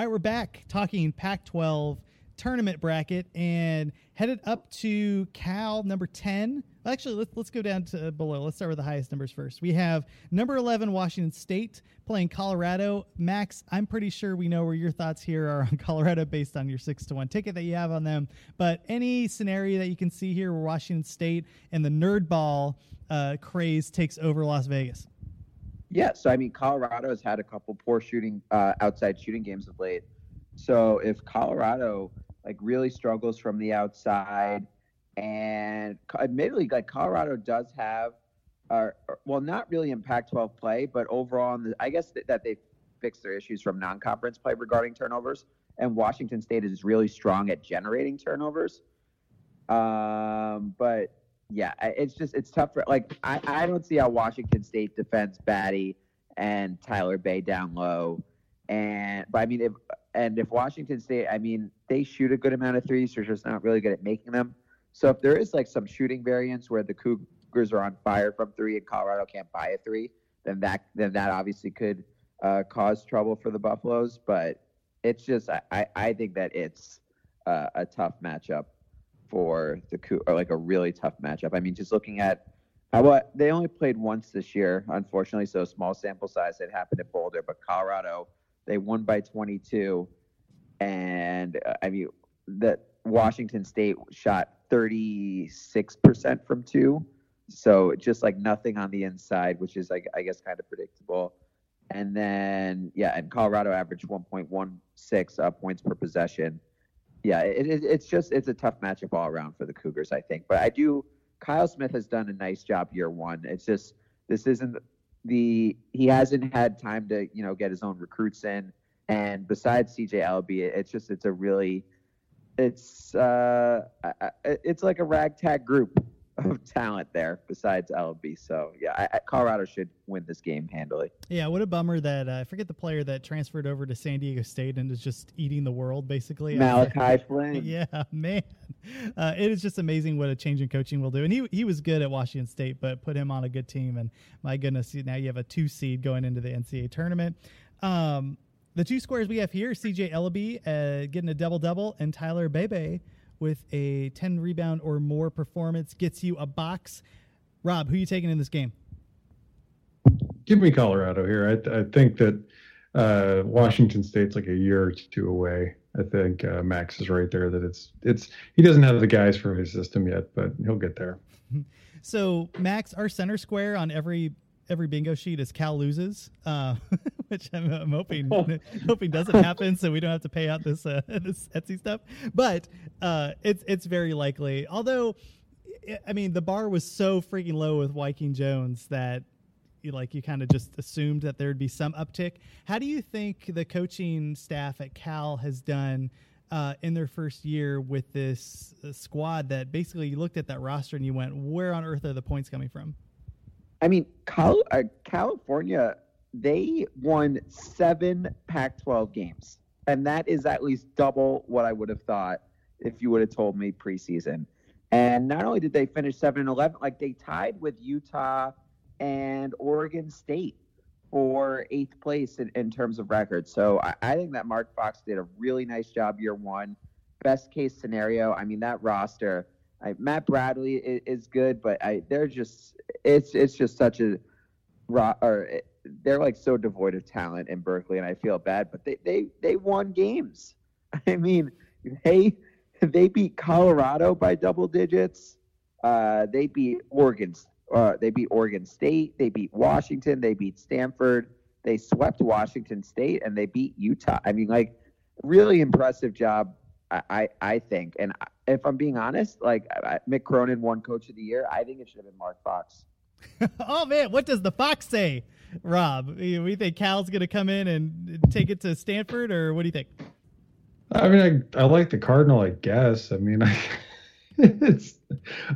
All right, we're back talking Pac 12 tournament bracket and headed up to Cal number 10. Actually, let's, let's go down to below. Let's start with the highest numbers first. We have number 11, Washington State, playing Colorado. Max, I'm pretty sure we know where your thoughts here are on Colorado based on your 6 to 1 ticket that you have on them. But any scenario that you can see here where Washington State and the nerd ball uh, craze takes over Las Vegas? Yeah, so I mean, Colorado has had a couple poor shooting uh, outside shooting games of late. So if Colorado like really struggles from the outside, and admittedly, like Colorado does have, uh, well, not really in Pac-12 play, but overall, the, I guess th- that they fixed their issues from non-conference play regarding turnovers, and Washington State is really strong at generating turnovers. Um, but yeah, it's just it's tough for like I, I don't see how Washington State defends Battey and Tyler Bey down low, and but I mean if and if Washington State, I mean they shoot a good amount of threes, they're just not really good at making them. So if there is like some shooting variance where the Cougars are on fire from three and Colorado can't buy a three, then that then that obviously could uh, cause trouble for the Buffaloes. But it's just I I think that it's uh, a tough matchup for the or like a really tough matchup. I mean, just looking at uh, what they only played once this year, unfortunately, so small sample size. It happened at Boulder, but Colorado they won by 22, and uh, I mean that Washington State shot 36% from two. So just like nothing on the inside, which is like I guess kind of predictable. And then yeah, and Colorado averaged 1.16 uh, points per possession. Yeah, it, it, it's just it's a tough matchup all around for the Cougars, I think. But I do. Kyle Smith has done a nice job year one. It's just this isn't the he hasn't had time to you know get his own recruits in. And besides CJ Elleby, it's just it's a really it's uh it's like a ragtag group of talent there besides Elleby. So yeah, I, Colorado should win this game handily. Yeah, what a bummer that uh, I forget the player that transferred over to San Diego State and is just eating the world basically. Malachi Flynn. Yeah, man, uh, it is just amazing what a change in coaching will do. And he he was good at Washington State, but put him on a good team, and my goodness, now you have a two seed going into the NCAA tournament. Um, the two squares we have here: CJ Elleby uh, getting a double double, and Tyler Bebe with a 10 rebound or more performance gets you a box. Rob, who are you taking in this game? Give me Colorado here. I, I think that uh, Washington State's like a year or two away. I think uh, Max is right there that it's it's he doesn't have the guys for his system yet, but he'll get there. so Max, our center square on every every bingo sheet is Cal loses, uh, which I'm, I'm hoping hoping doesn't happen, so we don't have to pay out this uh, this Etsy stuff. But uh, it's it's very likely. Although, I mean, the bar was so freaking low with Wyking Jones that you like you kind of just assumed that there'd be some uptick. How do you think the coaching staff at Cal has done? Uh, in their first year with this uh, squad, that basically you looked at that roster and you went, "Where on earth are the points coming from?" I mean, Cal- uh, California, they won seven Pac 12 games. And that is at least double what I would have thought if you would have told me preseason. And not only did they finish 7 and 11, like they tied with Utah and Oregon State for eighth place in, in terms of records. So I, I think that Mark Fox did a really nice job year one. Best case scenario, I mean, that roster I, Matt Bradley is, is, good, but I they're just it's it's just such a raw or they're like so devoid of talent in Berkeley, and I feel bad. But they they they won games. I mean, they they beat Colorado by double digits. Uh, they beat Oregon. Uh, they beat Oregon State. They beat Washington. They beat Stanford. They swept Washington State, and they beat Utah. I mean, like really impressive job I, I think. And if I'm being honest, like Mick Cronin won Coach of the Year, I think it should have been Mark Fox. oh man, what does the Fox say, Rob? We think Cal's going to come in and take it to Stanford, or what do you think? I mean, I I like the Cardinal, I guess. I mean, I, it's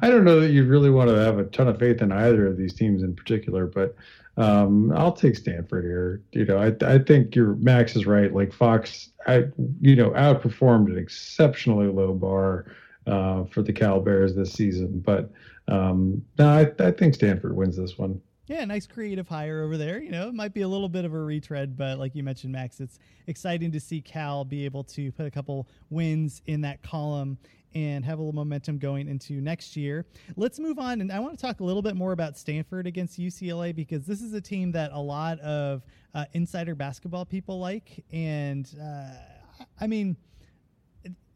I don't know that you really want to have a ton of faith in either of these teams in particular, but um, I'll take Stanford here. You know, I I think your Max is right. Like Fox, I you know outperformed an exceptionally low bar uh, for the Cal Bears this season, but um, no, I I think Stanford wins this one. Yeah, nice creative hire over there. You know, it might be a little bit of a retread, but like you mentioned, Max, it's exciting to see Cal be able to put a couple wins in that column and have a little momentum going into next year. Let's move on, and I want to talk a little bit more about Stanford against UCLA because this is a team that a lot of uh, insider basketball people like, and uh, I mean,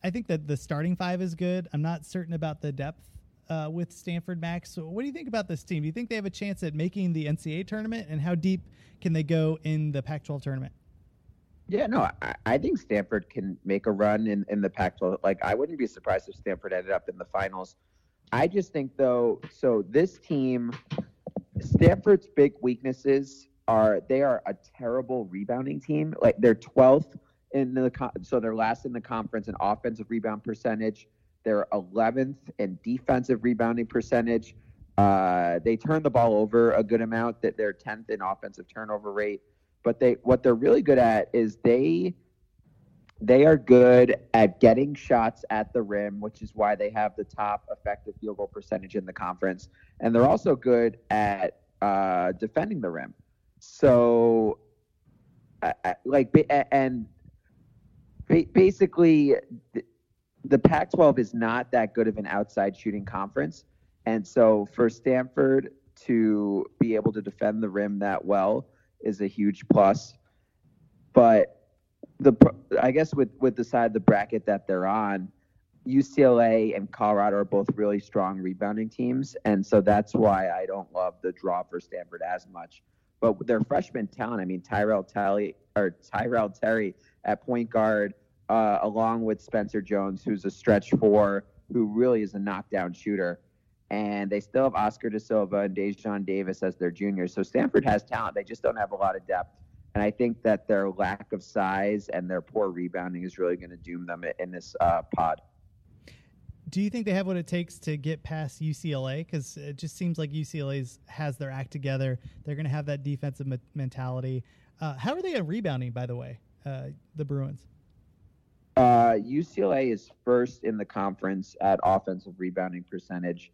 I think that the starting five is good. I'm not certain about the depth. Uh, with Stanford Max, so what do you think about this team? Do you think they have a chance at making the NCAA tournament, and how deep can they go in the Pac-12 tournament? Yeah, no, I, I, think Stanford can make a run in, in the Pac 12. Like, I wouldn't be surprised if Stanford ended up in the finals. I just think, though, so this team, Stanford's big weaknesses are they are a terrible rebounding team. Like, they're 12th in the, so they're last in the conference in offensive rebound percentage. They're 11th in defensive rebounding percentage. Uh, they turn the ball over a good amount. That they're 10th in offensive turnover rate but they what they're really good at is they they are good at getting shots at the rim, which is why they have the top effective field goal percentage in the conference, and they're also good at uh, defending the rim. So, uh, like, and basically, the Pac-12 is not that good of an outside shooting conference, and so for Stanford to be able to defend the rim that well is a huge plus. But the I guess with with the side of the bracket that they're on, UCLA and Colorado are both really strong rebounding teams, and so that's why I don't love the draw for Stanford as much. But their freshman talent, I mean Tyrell Terry or Tyrell Terry at point guard, uh, along with Spencer Jones, who's a stretch four, who really is a knockdown shooter. And they still have Oscar da Silva and Daejon Davis as their juniors. So Stanford has talent. They just don't have a lot of depth. And I think that their lack of size and their poor rebounding is really going to doom them in this uh, pod. Do you think they have what it takes to get past UCLA? Because it just seems like UCLA has their act together. They're going to have that defensive me- mentality. Uh, how are they at rebounding, by the way, uh, the Bruins? Uh, UCLA is first in the conference at offensive rebounding percentage.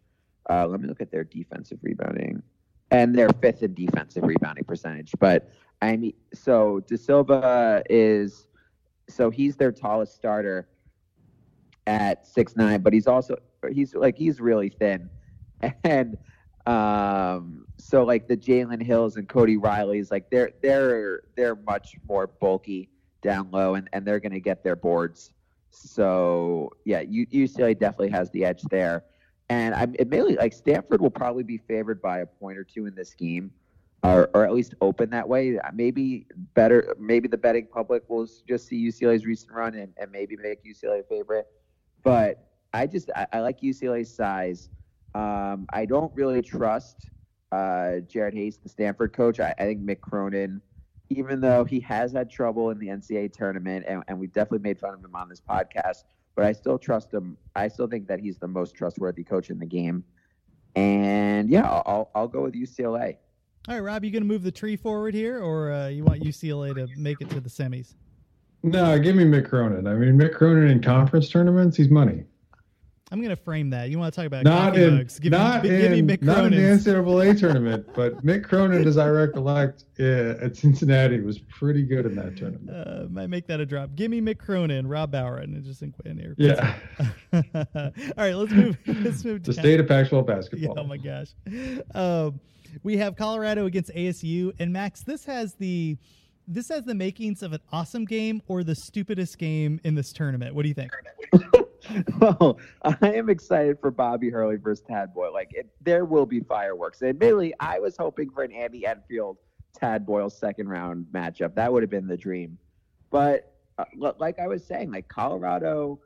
Uh, let me look at their defensive rebounding, and they're fifth in defensive rebounding percentage. But I mean, so da Silva is, so he's their tallest starter at six nine, but he's also he's like he's really thin, and um, so like the Jalen Hills and Cody Riley's like they're they're they're much more bulky down low, and and they're going to get their boards. So yeah, UCLA definitely has the edge there, and I'm admittedly like Stanford will probably be favored by a point or two in this game. Or, or at least open that way. Maybe better. Maybe the betting public will just see UCLA's recent run and, and maybe make UCLA a favorite but I just I, I like UCLA's size. Um, I don't really trust uh, Jerod Haase, the Stanford coach. I, I, think Mick Cronin, even though he has had trouble in the NCAA tournament, and, and we've definitely made fun of him on this podcast, but I still trust him. I still think that he's the most trustworthy coach in the game. And yeah, I'll I'll go with UCLA. All right, Rob, you going to move the tree forward here, or uh, you want UCLA to make it to the semis? No, give me Mick Cronin. I mean, Mick Cronin in conference tournaments, he's money. I'm going to frame that. You want to talk about not in mugs. Give not me, in give me not in the NCAA tournament, but Mick Cronin, as I recollect, yeah, at Cincinnati was pretty good in that tournament. Uh, might make that a drop. Give me Mick Cronin, Rob Bauer, and just in, in here. Yeah. All right, let's move. Let's move. To the state of Pac-12 basketball. Yeah, oh my gosh. Um, we have Colorado against ASU, and Max, this has the this has the makings of an awesome game or the stupidest game in this tournament. What do you think? well, I am excited for Bobby Hurley versus Tad Boyle. Like, it, there will be fireworks. And Admittedly, I was hoping for an Andy Enfield Tad Boyle second round matchup. That would have been the dream. But uh, like I was saying, like Colorado,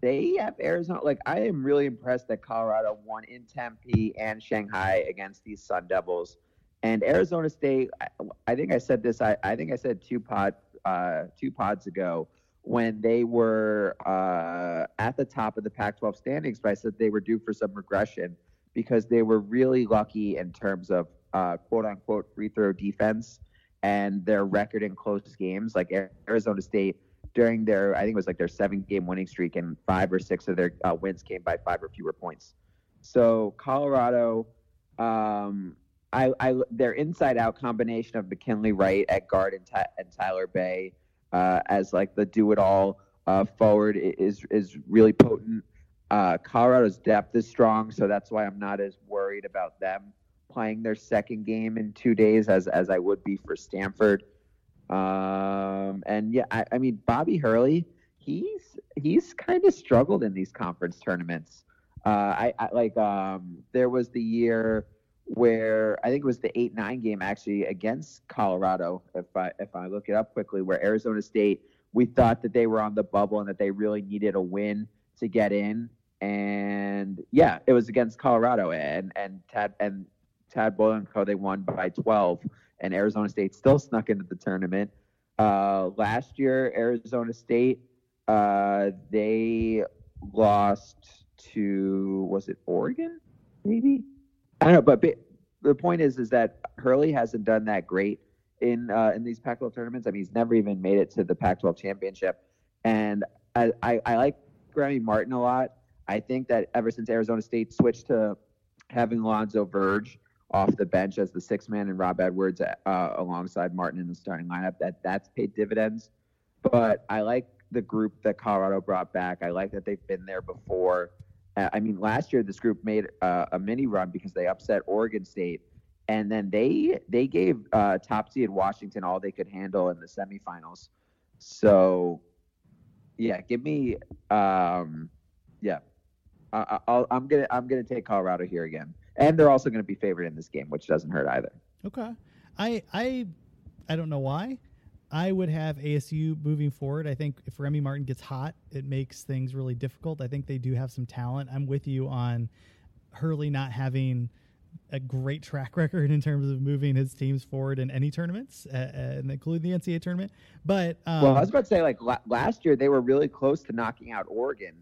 they have Arizona. Like, I am really impressed that Colorado won in Tempe and Shanghai against these Sun Devils. And Arizona State, I, I think I said this. I, I think I said two pod uh, two pods ago when they were uh, at the top of the Pac-12 standings. But I said they were due for some regression because they were really lucky in terms of uh, quote unquote free throw defense and their record in close games. Like Arizona State during their, I think it was like their seven game winning streak, and five or six of their uh, wins came by five or fewer points. So Colorado. Um, I, I their inside out combination of McKinley Wright at guard and, and Tyler Bey uh, as like the do it all uh, forward is is really potent. Uh, Colorado's depth is strong, so that's why I'm not as worried about them playing their second game in two days as as I would be for Stanford. Um, and yeah, I, I mean Bobby Hurley, he's he's kind of struggled in these conference tournaments. Uh, I, I like um, there was the year where I think it was the eight nine game actually against Colorado. If I if I look it up quickly, where Arizona State we thought that they were on the bubble and that they really needed a win to get in, and yeah, it was against Colorado and and Tad and Tad Boyle and Co. They won by twelve, and Arizona State still snuck into the tournament. Uh, last year, Arizona State uh, they lost to was it Oregon maybe I don't know, but the point is, is that Hurley hasn't done that great in uh, in these Pac-12 tournaments. I mean, he's never even made it to the Pac-12 championship, and I, I, I like Remy Martin a lot. I think that ever since Arizona State switched to having Alonzo Verge off the bench as the sixth man and Rob Edwards uh, alongside Martin in the starting lineup, that that's paid dividends. But I like the group that Colorado brought back. I like that they've been there before. Uh, I mean, last year this group made uh, a mini run because they upset Oregon State, and then they they gave uh, top seed Washington all they could handle in the semifinals. So, yeah, give me um, Yeah, I, I'll, I'm gonna I'm gonna take Colorado here again, and they're also gonna be favored in this game, which doesn't hurt either. Okay. I I I don't know why. I would have ASU moving forward. I think if Remy Martin gets hot, it makes things really difficult. I think they do have some talent. I'm with you on Hurley not having a great track record in terms of moving his teams forward in any tournaments, uh, uh, including the NCAA tournament. But um, well, I was about to say, like la- last year, they were really close to knocking out Oregon,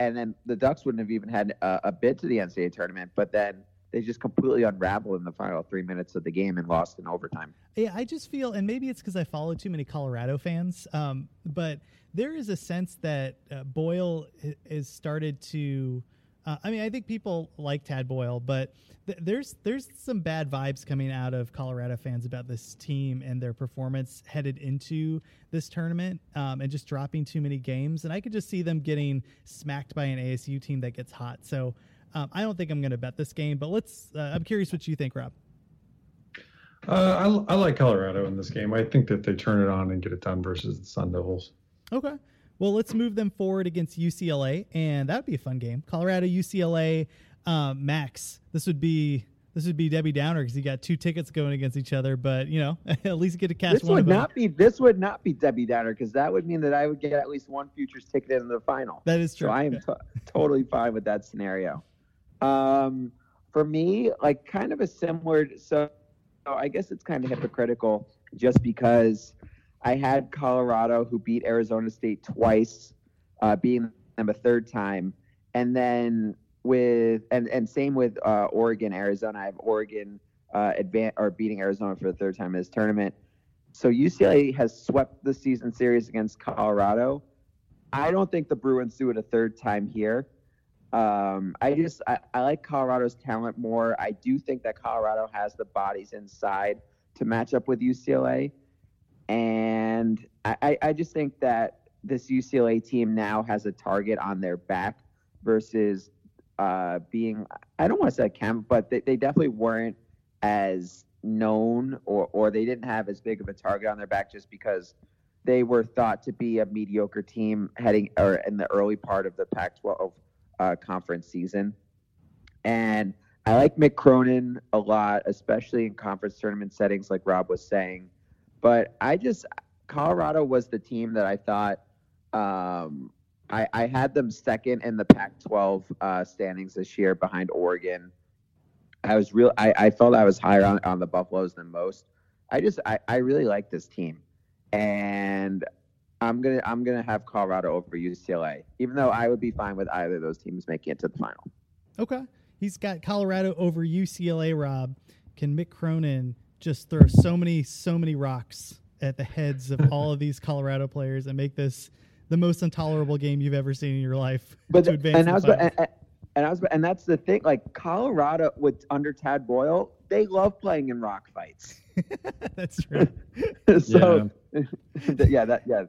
and then the Ducks wouldn't have even had a bid to the NCAA tournament. But then they just completely unraveled in the final three minutes of the game and lost in overtime. Yeah, I just feel, and maybe it's because I follow too many Colorado fans, um, but there is a sense that uh, Boyle has started to. Uh, I mean, I think people like Tad Boyle, but th- there's there's some bad vibes coming out of Colorado fans about this team and their performance headed into this tournament, um, and just dropping too many games. And I could just see them getting smacked by an ASU team that gets hot. So um, I don't think I'm going to bet this game, but let's. Uh, I'm curious what you think, Rob. Uh, I, I like Colorado in this game. I think that they turn it on and get it done versus the Sun Devils. Okay. Well, let's move them forward against UCLA, and that would be a fun game. Colorado, UCLA, um, Max. This would be this would be Debbie Downer because you got two tickets going against each other. But you know, at least get to catch This one would of them. not be this would not be Debbie Downer because that would mean that I would get at least one futures ticket into the final. That is true. So I am to- totally fine with that scenario. Um, for me, like kind of a similar. So I guess it's kind of hypocritical just because I had Colorado who beat Arizona State twice, uh, beating them a third time, and then with and and same with uh, Oregon, Arizona. I have Oregon uh, advan- or beating Arizona for the third time in this tournament. So UCLA has swept the season series against Colorado. I don't think the Bruins do it a third time here. Um, I just I, I like Colorado's talent more. I do think that Colorado has the bodies inside to match up with UCLA, and I, I, just think that this UCLA team now has a target on their back versus uh, being I don't want to say camp, but they, they definitely weren't as known or or they didn't have as big of a target on their back just because they were thought to be a mediocre team heading or in the early part of the Pac-12 uh, conference season. And I like Mick Cronin a lot, especially in conference tournament settings, like Rob was saying. But I just Colorado was the team that I thought um, I, I had them second in the Pac-12 uh, standings this year behind Oregon. I was real. I, I felt I was higher on, on the Buffaloes than most. I just I, I really like this team, and I'm gonna I'm gonna have Colorado over UCLA, even though I would be fine with either of those teams making it to the final. Okay. He's got Colorado over UCLA, Rob. Can Mick Cronin just throw so many, so many rocks at the heads of all of these Colorado players and make this the most intolerable game you've ever seen in your life But to advance and to I was the finals? and, and I was and that's the thing. Like Colorado with under Tad Boyle, they love playing in rock fights. That's true. so yeah, that yeah.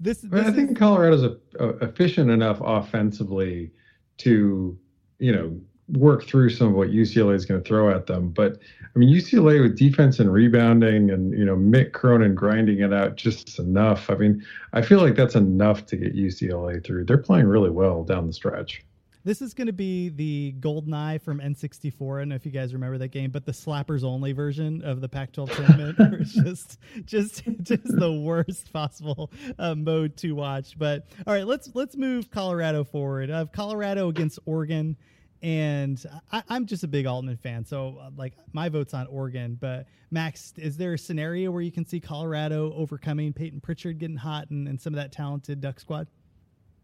This, But I this think is, Colorado's a, a, efficient enough offensively to, you know, work through some of what UCLA is going to throw at them. But I mean, UCLA with defense and rebounding, and you know, Mick Cronin grinding it out just enough. I mean, I feel like that's enough to get UCLA through. They're playing really well down the stretch. This is going to be the GoldenEye from N64. I don't know if you guys remember that game, but the slappers only version of the Pac-12 tournament, where it's just, just, just the worst possible uh, mode to watch. But all right, let's let's move Colorado forward. I have Colorado against Oregon, and I, I'm just a big Altman fan, so uh, like my vote's on Oregon. But Max, is there a scenario where you can see Colorado overcoming Payton Pritchard getting hot and, and some of that talented Duck squad?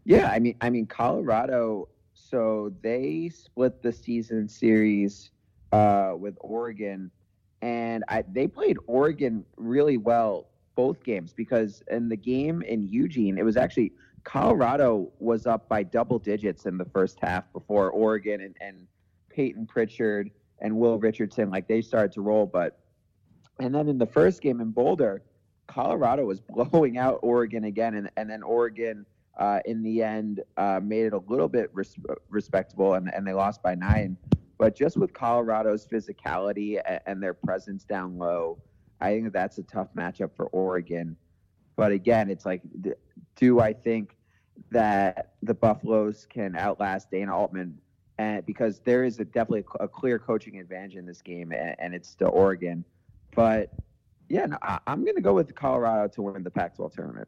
Yeah, I mean, I mean, Colorado. So they split the season series uh, with Oregon, and I, they played Oregon really well both games because in the game in Eugene, it was actually Colorado was up by double digits in the first half before Oregon and, and Payton Pritchard and Will Richardson like they started to roll, but and then in the first game in Boulder, Colorado was blowing out Oregon again, and, and then Oregon uh, in the end uh, made it a little bit res- respectable, and, and they lost by nine. But just with Colorado's physicality and, and their presence down low, I think that's a tough matchup for Oregon. But again, it's like, do I think that the Buffaloes can outlast Dana Altman, and because there is a definitely a clear coaching advantage in this game, and, and it's to Oregon. But yeah, no, I, I'm going to go with Colorado to win the Pac-12 tournament.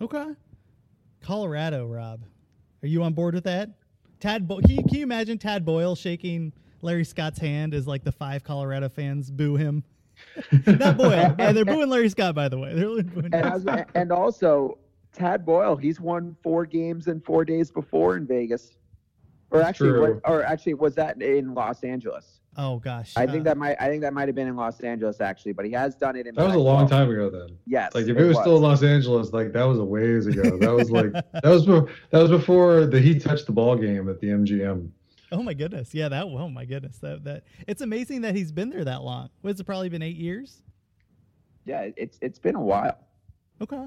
Okay. Colorado, Rob. Are you on board with that? Tad, Bo- can, you, can you imagine Tad Boyle shaking Larry Scott's hand as like the five Colorado fans boo him? Not Boyle. Yeah, they're booing Larry Scott, by the way. They're booing And, was, and also Tad Boyle, he's won four games in four days before in Vegas, or actually, what, or actually, was that in Los Angeles? oh gosh, I think Uh, that might, I think that might have been in Los Angeles actually, but he has done it in. That was a long time ago then. Yes, Like if it was still in Los Angeles, like that was a ways ago. That was like that was before, that was before the he touched the ball game at the MGM. Oh my goodness, yeah, that. Oh my goodness, that that. It's amazing that he's been there that long. What's it probably been eight years? Yeah, it's it's been a while. Okay.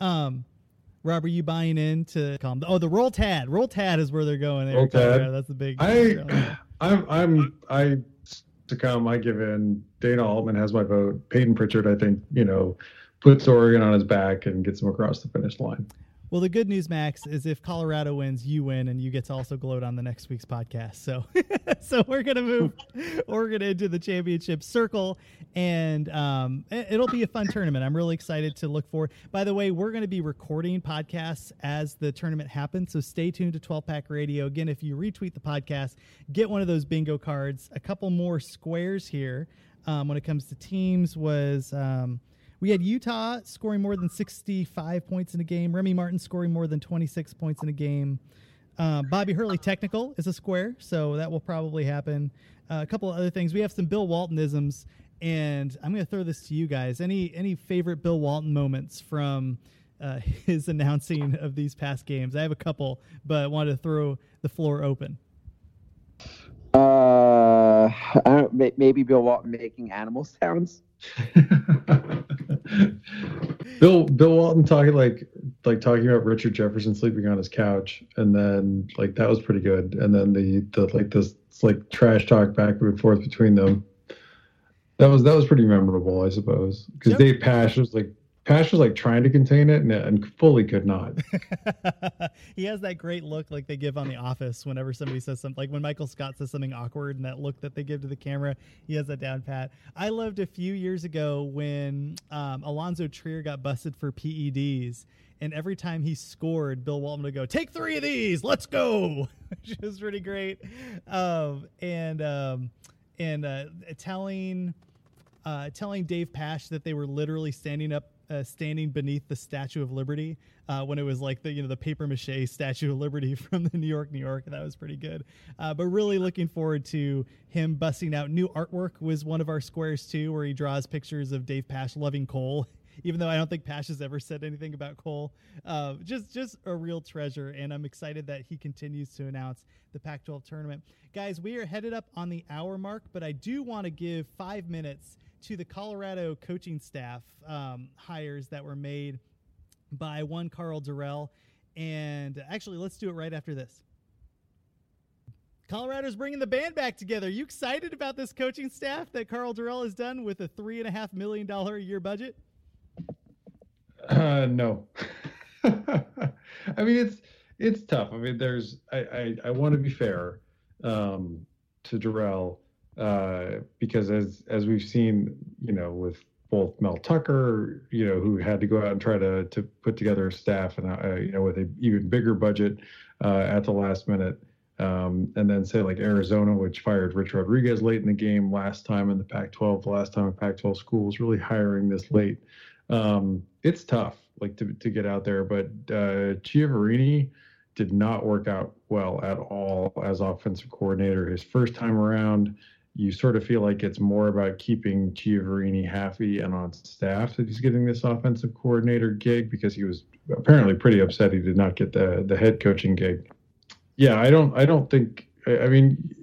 Um, Rob, are you buying into? Com- oh, the roll tad. Roll tad is where they're going. There, Roll Tad. Colorado. That's the big. I I'm I'm I succumb. I give in. Dana Altman has my vote. Payton Pritchard, I think, you know, puts Oregon on his back and gets him across the finish line. Well, the good news, Max, is if Colorado wins, you win, and you get to also gloat on the next week's podcast. So, so we're gonna move Oregon into the championship circle, and um, it- it'll be a fun tournament. I'm really excited to look forward. By the way, we're going to be recording podcasts as the tournament happens, so stay tuned to 12 Pack Radio. Again, if you retweet the podcast, get one of those bingo cards. A couple more squares here um, when it comes to teams was. Um, we had Utah scoring more than 65 points in a game. Remy Martin scoring more than 26 points in a game. Uh, Bobby Hurley technical is a square, so that will probably happen. Uh, a couple of other things. We have some Bill Waltonisms, and I'm going to throw this to you guys. Any any favorite Bill Walton moments from uh, his announcing of these past games? I have a couple, but I wanted to throw the floor open. Uh, I don't, maybe Bill Walton making animal sounds. Bill Bill Walton talking like like talking about Richard Jefferson sleeping on his couch, and then like that was pretty good. And then the the like this like trash talk back and forth between them. That was that was pretty memorable, I suppose, because Yep. Dave Pasch was like Pasch was like trying to contain it and, and fully could not. he has that great look like they give on The Office whenever somebody says something, like when Michael Scott says something awkward and that look that they give to the camera. He has that down pat. I loved a few years ago when um, Alonzo Trier got busted for PEDs. And every time he scored, Bill Walton would go, "Take three of these, let's go," which was pretty great. Um, and um, and uh, telling uh, telling Dave Pasch that they were literally standing up, uh, standing beneath the Statue of Liberty uh, when it was like the you know the paper mache Statue of Liberty from the New York, New York. That was pretty good. Uh, but really looking forward to him busting out new artwork. Was one of our squares too, where he draws pictures of Dave Pasch loving Cole. Even though I don't think Pasch has ever said anything about Cole, uh, just just a real treasure, and I'm excited that he continues to announce the Pac-12 tournament. Guys, we are headed up on the hour mark, but I do want to give five minutes to the Colorado coaching staff um, hires that were made by one Karl Dorrell. And actually, let's do it right after this. Colorado's bringing the band back together. you excited about this coaching staff that Karl Dorrell has done with a three and a half million dollar a year budget? Uh, no. I mean, it's it's tough. I mean, there's I I, I want to be fair um, to Dorrell uh, because as as we've seen, you know, with both Mel Tucker, you know, who had to go out and try to to put together a staff and uh, you know with a even bigger budget uh, at the last minute. Um, and then say like Arizona, which fired Rich Rodriguez late in the game last time in the Pac-12, the last time a Pac-12 school was really hiring this late um, it's tough like to, to get out there but uh Chiaverini did not work out well at all as offensive coordinator his first time around you sort of feel like it's more about keeping Chiaverini happy and on staff that he's getting this offensive coordinator gig because he was apparently pretty upset he did not get the the head coaching gig. Yeah i don't i don't think i mean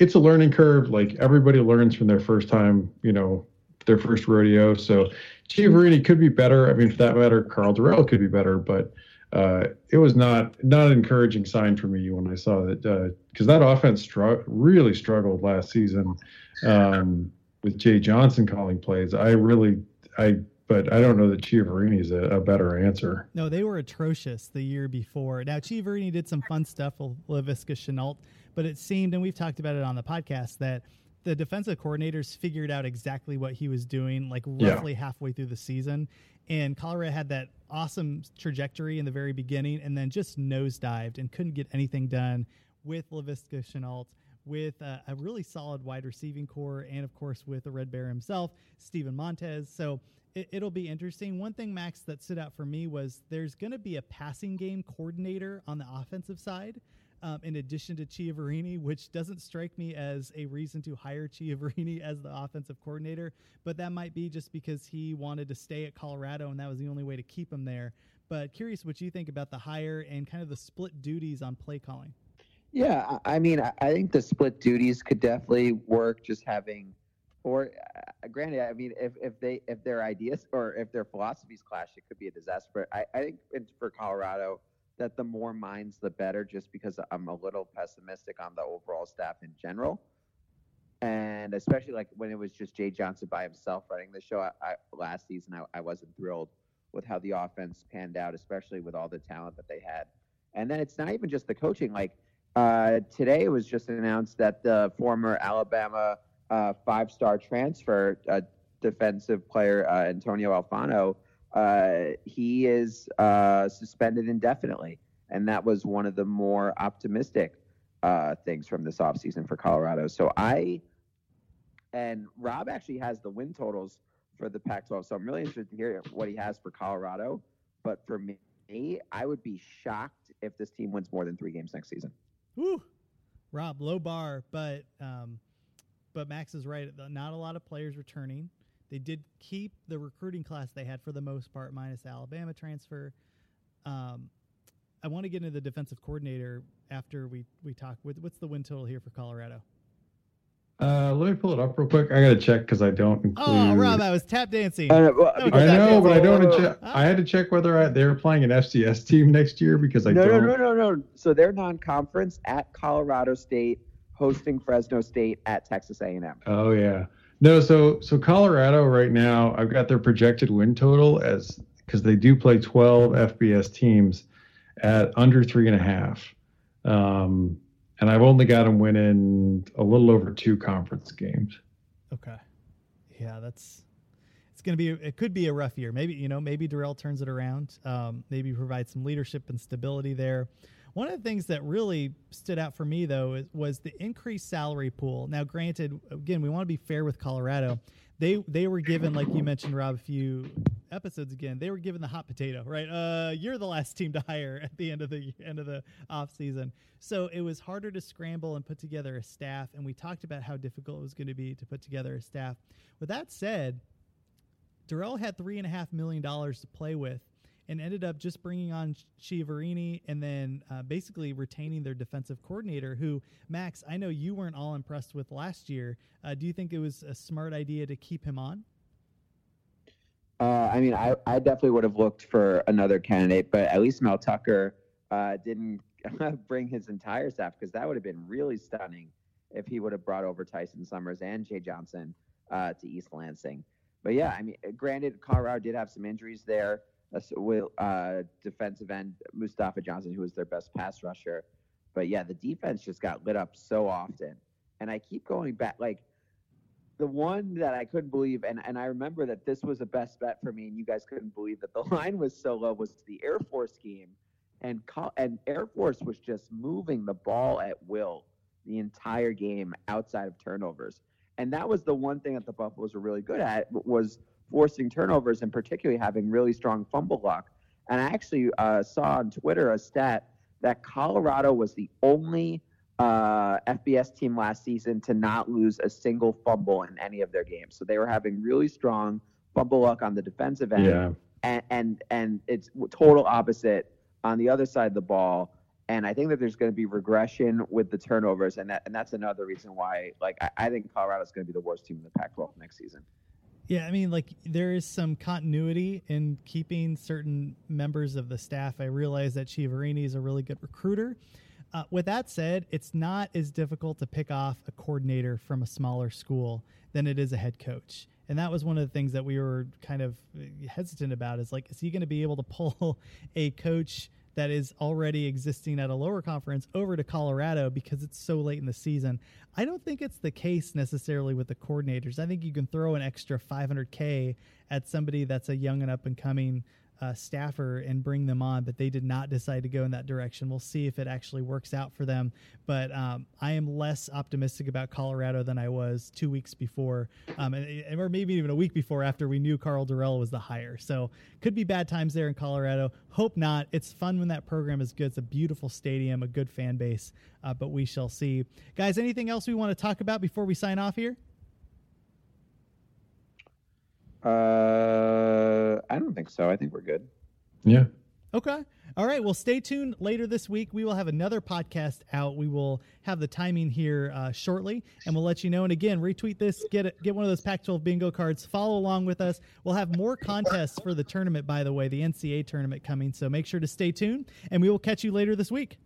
it's a learning curve. Like everybody learns from their first time you know their first rodeo. So Chiaverini could be better. I mean, for that matter, Karl Dorrell could be better, but uh, it was not not an encouraging sign for me when I saw that because that offense str- really struggled last season um, with Jay Johnson calling plays. I really I but I don't know that Chiaverini's a, a better answer. No, they were atrocious the year before. Now Chiaverini did some fun stuff with Laviska Shenault, but it seemed, and we've talked about it on the podcast, that the defensive coordinators figured out exactly what he was doing, like Yeah. roughly halfway through the season. And Colorado had that awesome trajectory in the very beginning, and then just nosedived and couldn't get anything done with Laviska Shenault, with uh, a really solid wide receiving core, and of course with the Red Bear himself, Steven Montez. So it, it'll be interesting. One thing, Max, that stood out for me was there's going to be a passing game coordinator on the offensive side um, in addition to Chiaverini, which doesn't strike me as a reason to hire Chiaverini as the offensive coordinator. But that might be just because he wanted to stay at Colorado and that was the only way to keep him there. But curious what you think about the hire and kind of the split duties on play calling. Yeah, I mean, I I think the split duties could definitely work. Just having, or uh, granted, I mean, if, if they if their ideas or if their philosophies clash, it could be a disaster. But I, I think for Colorado that the more minds, the better. Just because I'm a little pessimistic on the overall staff in general, and especially like when it was just Jay Johnson by himself running the show I, I, last season, I, I wasn't thrilled with how the offense panned out, especially with all the talent that they had. And then it's not even just the coaching, like. Uh, today it was just announced that the former Alabama uh, five-star transfer uh, defensive player uh, Antonio Alfano, uh, he is uh, suspended indefinitely, and that was one of the more optimistic uh, things from this offseason for Colorado. So I and Rob actually has the win totals for the Pac-12, so I'm really interested to hear what he has for Colorado. But for me, I would be shocked if this team wins more than three games next season. Woo, Rob, low bar, but um, but Max is right. Not a lot of players returning. They did keep the recruiting class they had for the most part, minus Alabama transfer. Um, I want to get into the defensive coordinator after we we talk. With what's the win total here for Colorado? Uh, let me pull it up real quick. I got to check because I don't include. Oh, Rob, I was tap dancing. Uh, well, No, I because know, but I don't. Whoa, whoa, check. I had to check whether I, they were playing an FCS team next year because I no, no, don't. no, no, no. So they're non-conference at Colorado State, hosting Fresno State at Texas A&M. Oh yeah. No, so so Colorado right now, I've got their projected win total as because they do play 12 FBS teams at under three and a half. Um, and I've only got them winning a little over two conference games. Okay. Yeah, that's it's going to be it could be a rough year. Maybe, you know, maybe Dorrell turns it around. Um, maybe provides some leadership and stability there. One of the things that really stood out for me though is, was the increased salary pool. Now, granted, again, we want to be fair with Colorado. They they were given like you mentioned Rob a few episodes again. They were given the hot potato, right? Uh, you're the last team to hire at the end of the end of the off season. So it was harder to scramble and put together a staff. And we talked about how difficult it was going to be to put together a staff. With that said, Dorrell had three and a half million dollars to play with, and ended up just bringing on Chiaverini and then uh, basically retaining their defensive coordinator. Who Max, I know you weren't all impressed with last year. Uh, do you think it was a smart idea to keep him on? Uh, I mean, I, I definitely would have looked for another candidate, but at least Mel Tucker uh, didn't bring his entire staff because that would have been really stunning if he would have brought over Tyson Summers and Jay Johnson uh, to East Lansing. But yeah, I mean, granted, Colorado did have some injuries there uh, defensive end Mustafa Johnson, who was their best pass rusher. But yeah, the defense just got lit up so often. And I keep going back, like, the one that I couldn't believe, and, and I remember that this was the best bet for me, and you guys couldn't believe that the line was so low, was the Air Force game. And, and Air Force was just moving the ball at will the entire game outside of turnovers. And that was the one thing that the Buffaloes were really good at was forcing turnovers and particularly having really strong fumble luck. And I actually uh, saw on Twitter a stat that Colorado was the only uh, FBS team last season to not lose a single fumble in any of their games. So they were having really strong fumble luck on the defensive end, Yeah. and and and it's total opposite on the other side of the ball. And I think that there's going to be regression with the turnovers, and that and that's another reason why, like, I, I think Colorado's going to be the worst team in the Pac-12 next season. Yeah, I mean, like there is some continuity in keeping certain members of the staff. I realize that Chiaverini is a really good recruiter. Uh, with that said, it's not as difficult to pick off a coordinator from a smaller school than it is a head coach. And that was one of the things that we were kind of hesitant about is like, is he going to be able to pull a coach that is already existing at a lower conference over to Colorado because it's so late in the season? I don't think it's the case necessarily with the coordinators. I think you can throw an extra 500K at somebody that's a young and up and coming uh, staffer and bring them on, but they did not decide to go in that direction. We'll see if it actually works out for them. But um, I am less optimistic about Colorado than I was two weeks before, um, and, or maybe even a week before after we knew Karl Dorrell was the hire. So could be bad times there in Colorado. Hope not. It's fun when that program is good. It's a beautiful stadium, a good fan base, uh, but we shall see. Guys, anything else we want to talk about before we sign off here? Uh, I don't think so. I think we're good. Yeah. Okay. All right. Well, stay tuned. Later this week, we will have another podcast out. We will have the timing here uh, shortly, and we'll let you know. And again, retweet this. Get it. Get one of those Pac-12 bingo cards. Follow along with us. We'll have more contests for the tournament. By the way, the NCAA tournament coming. So make sure to stay tuned, and we will catch you later this week.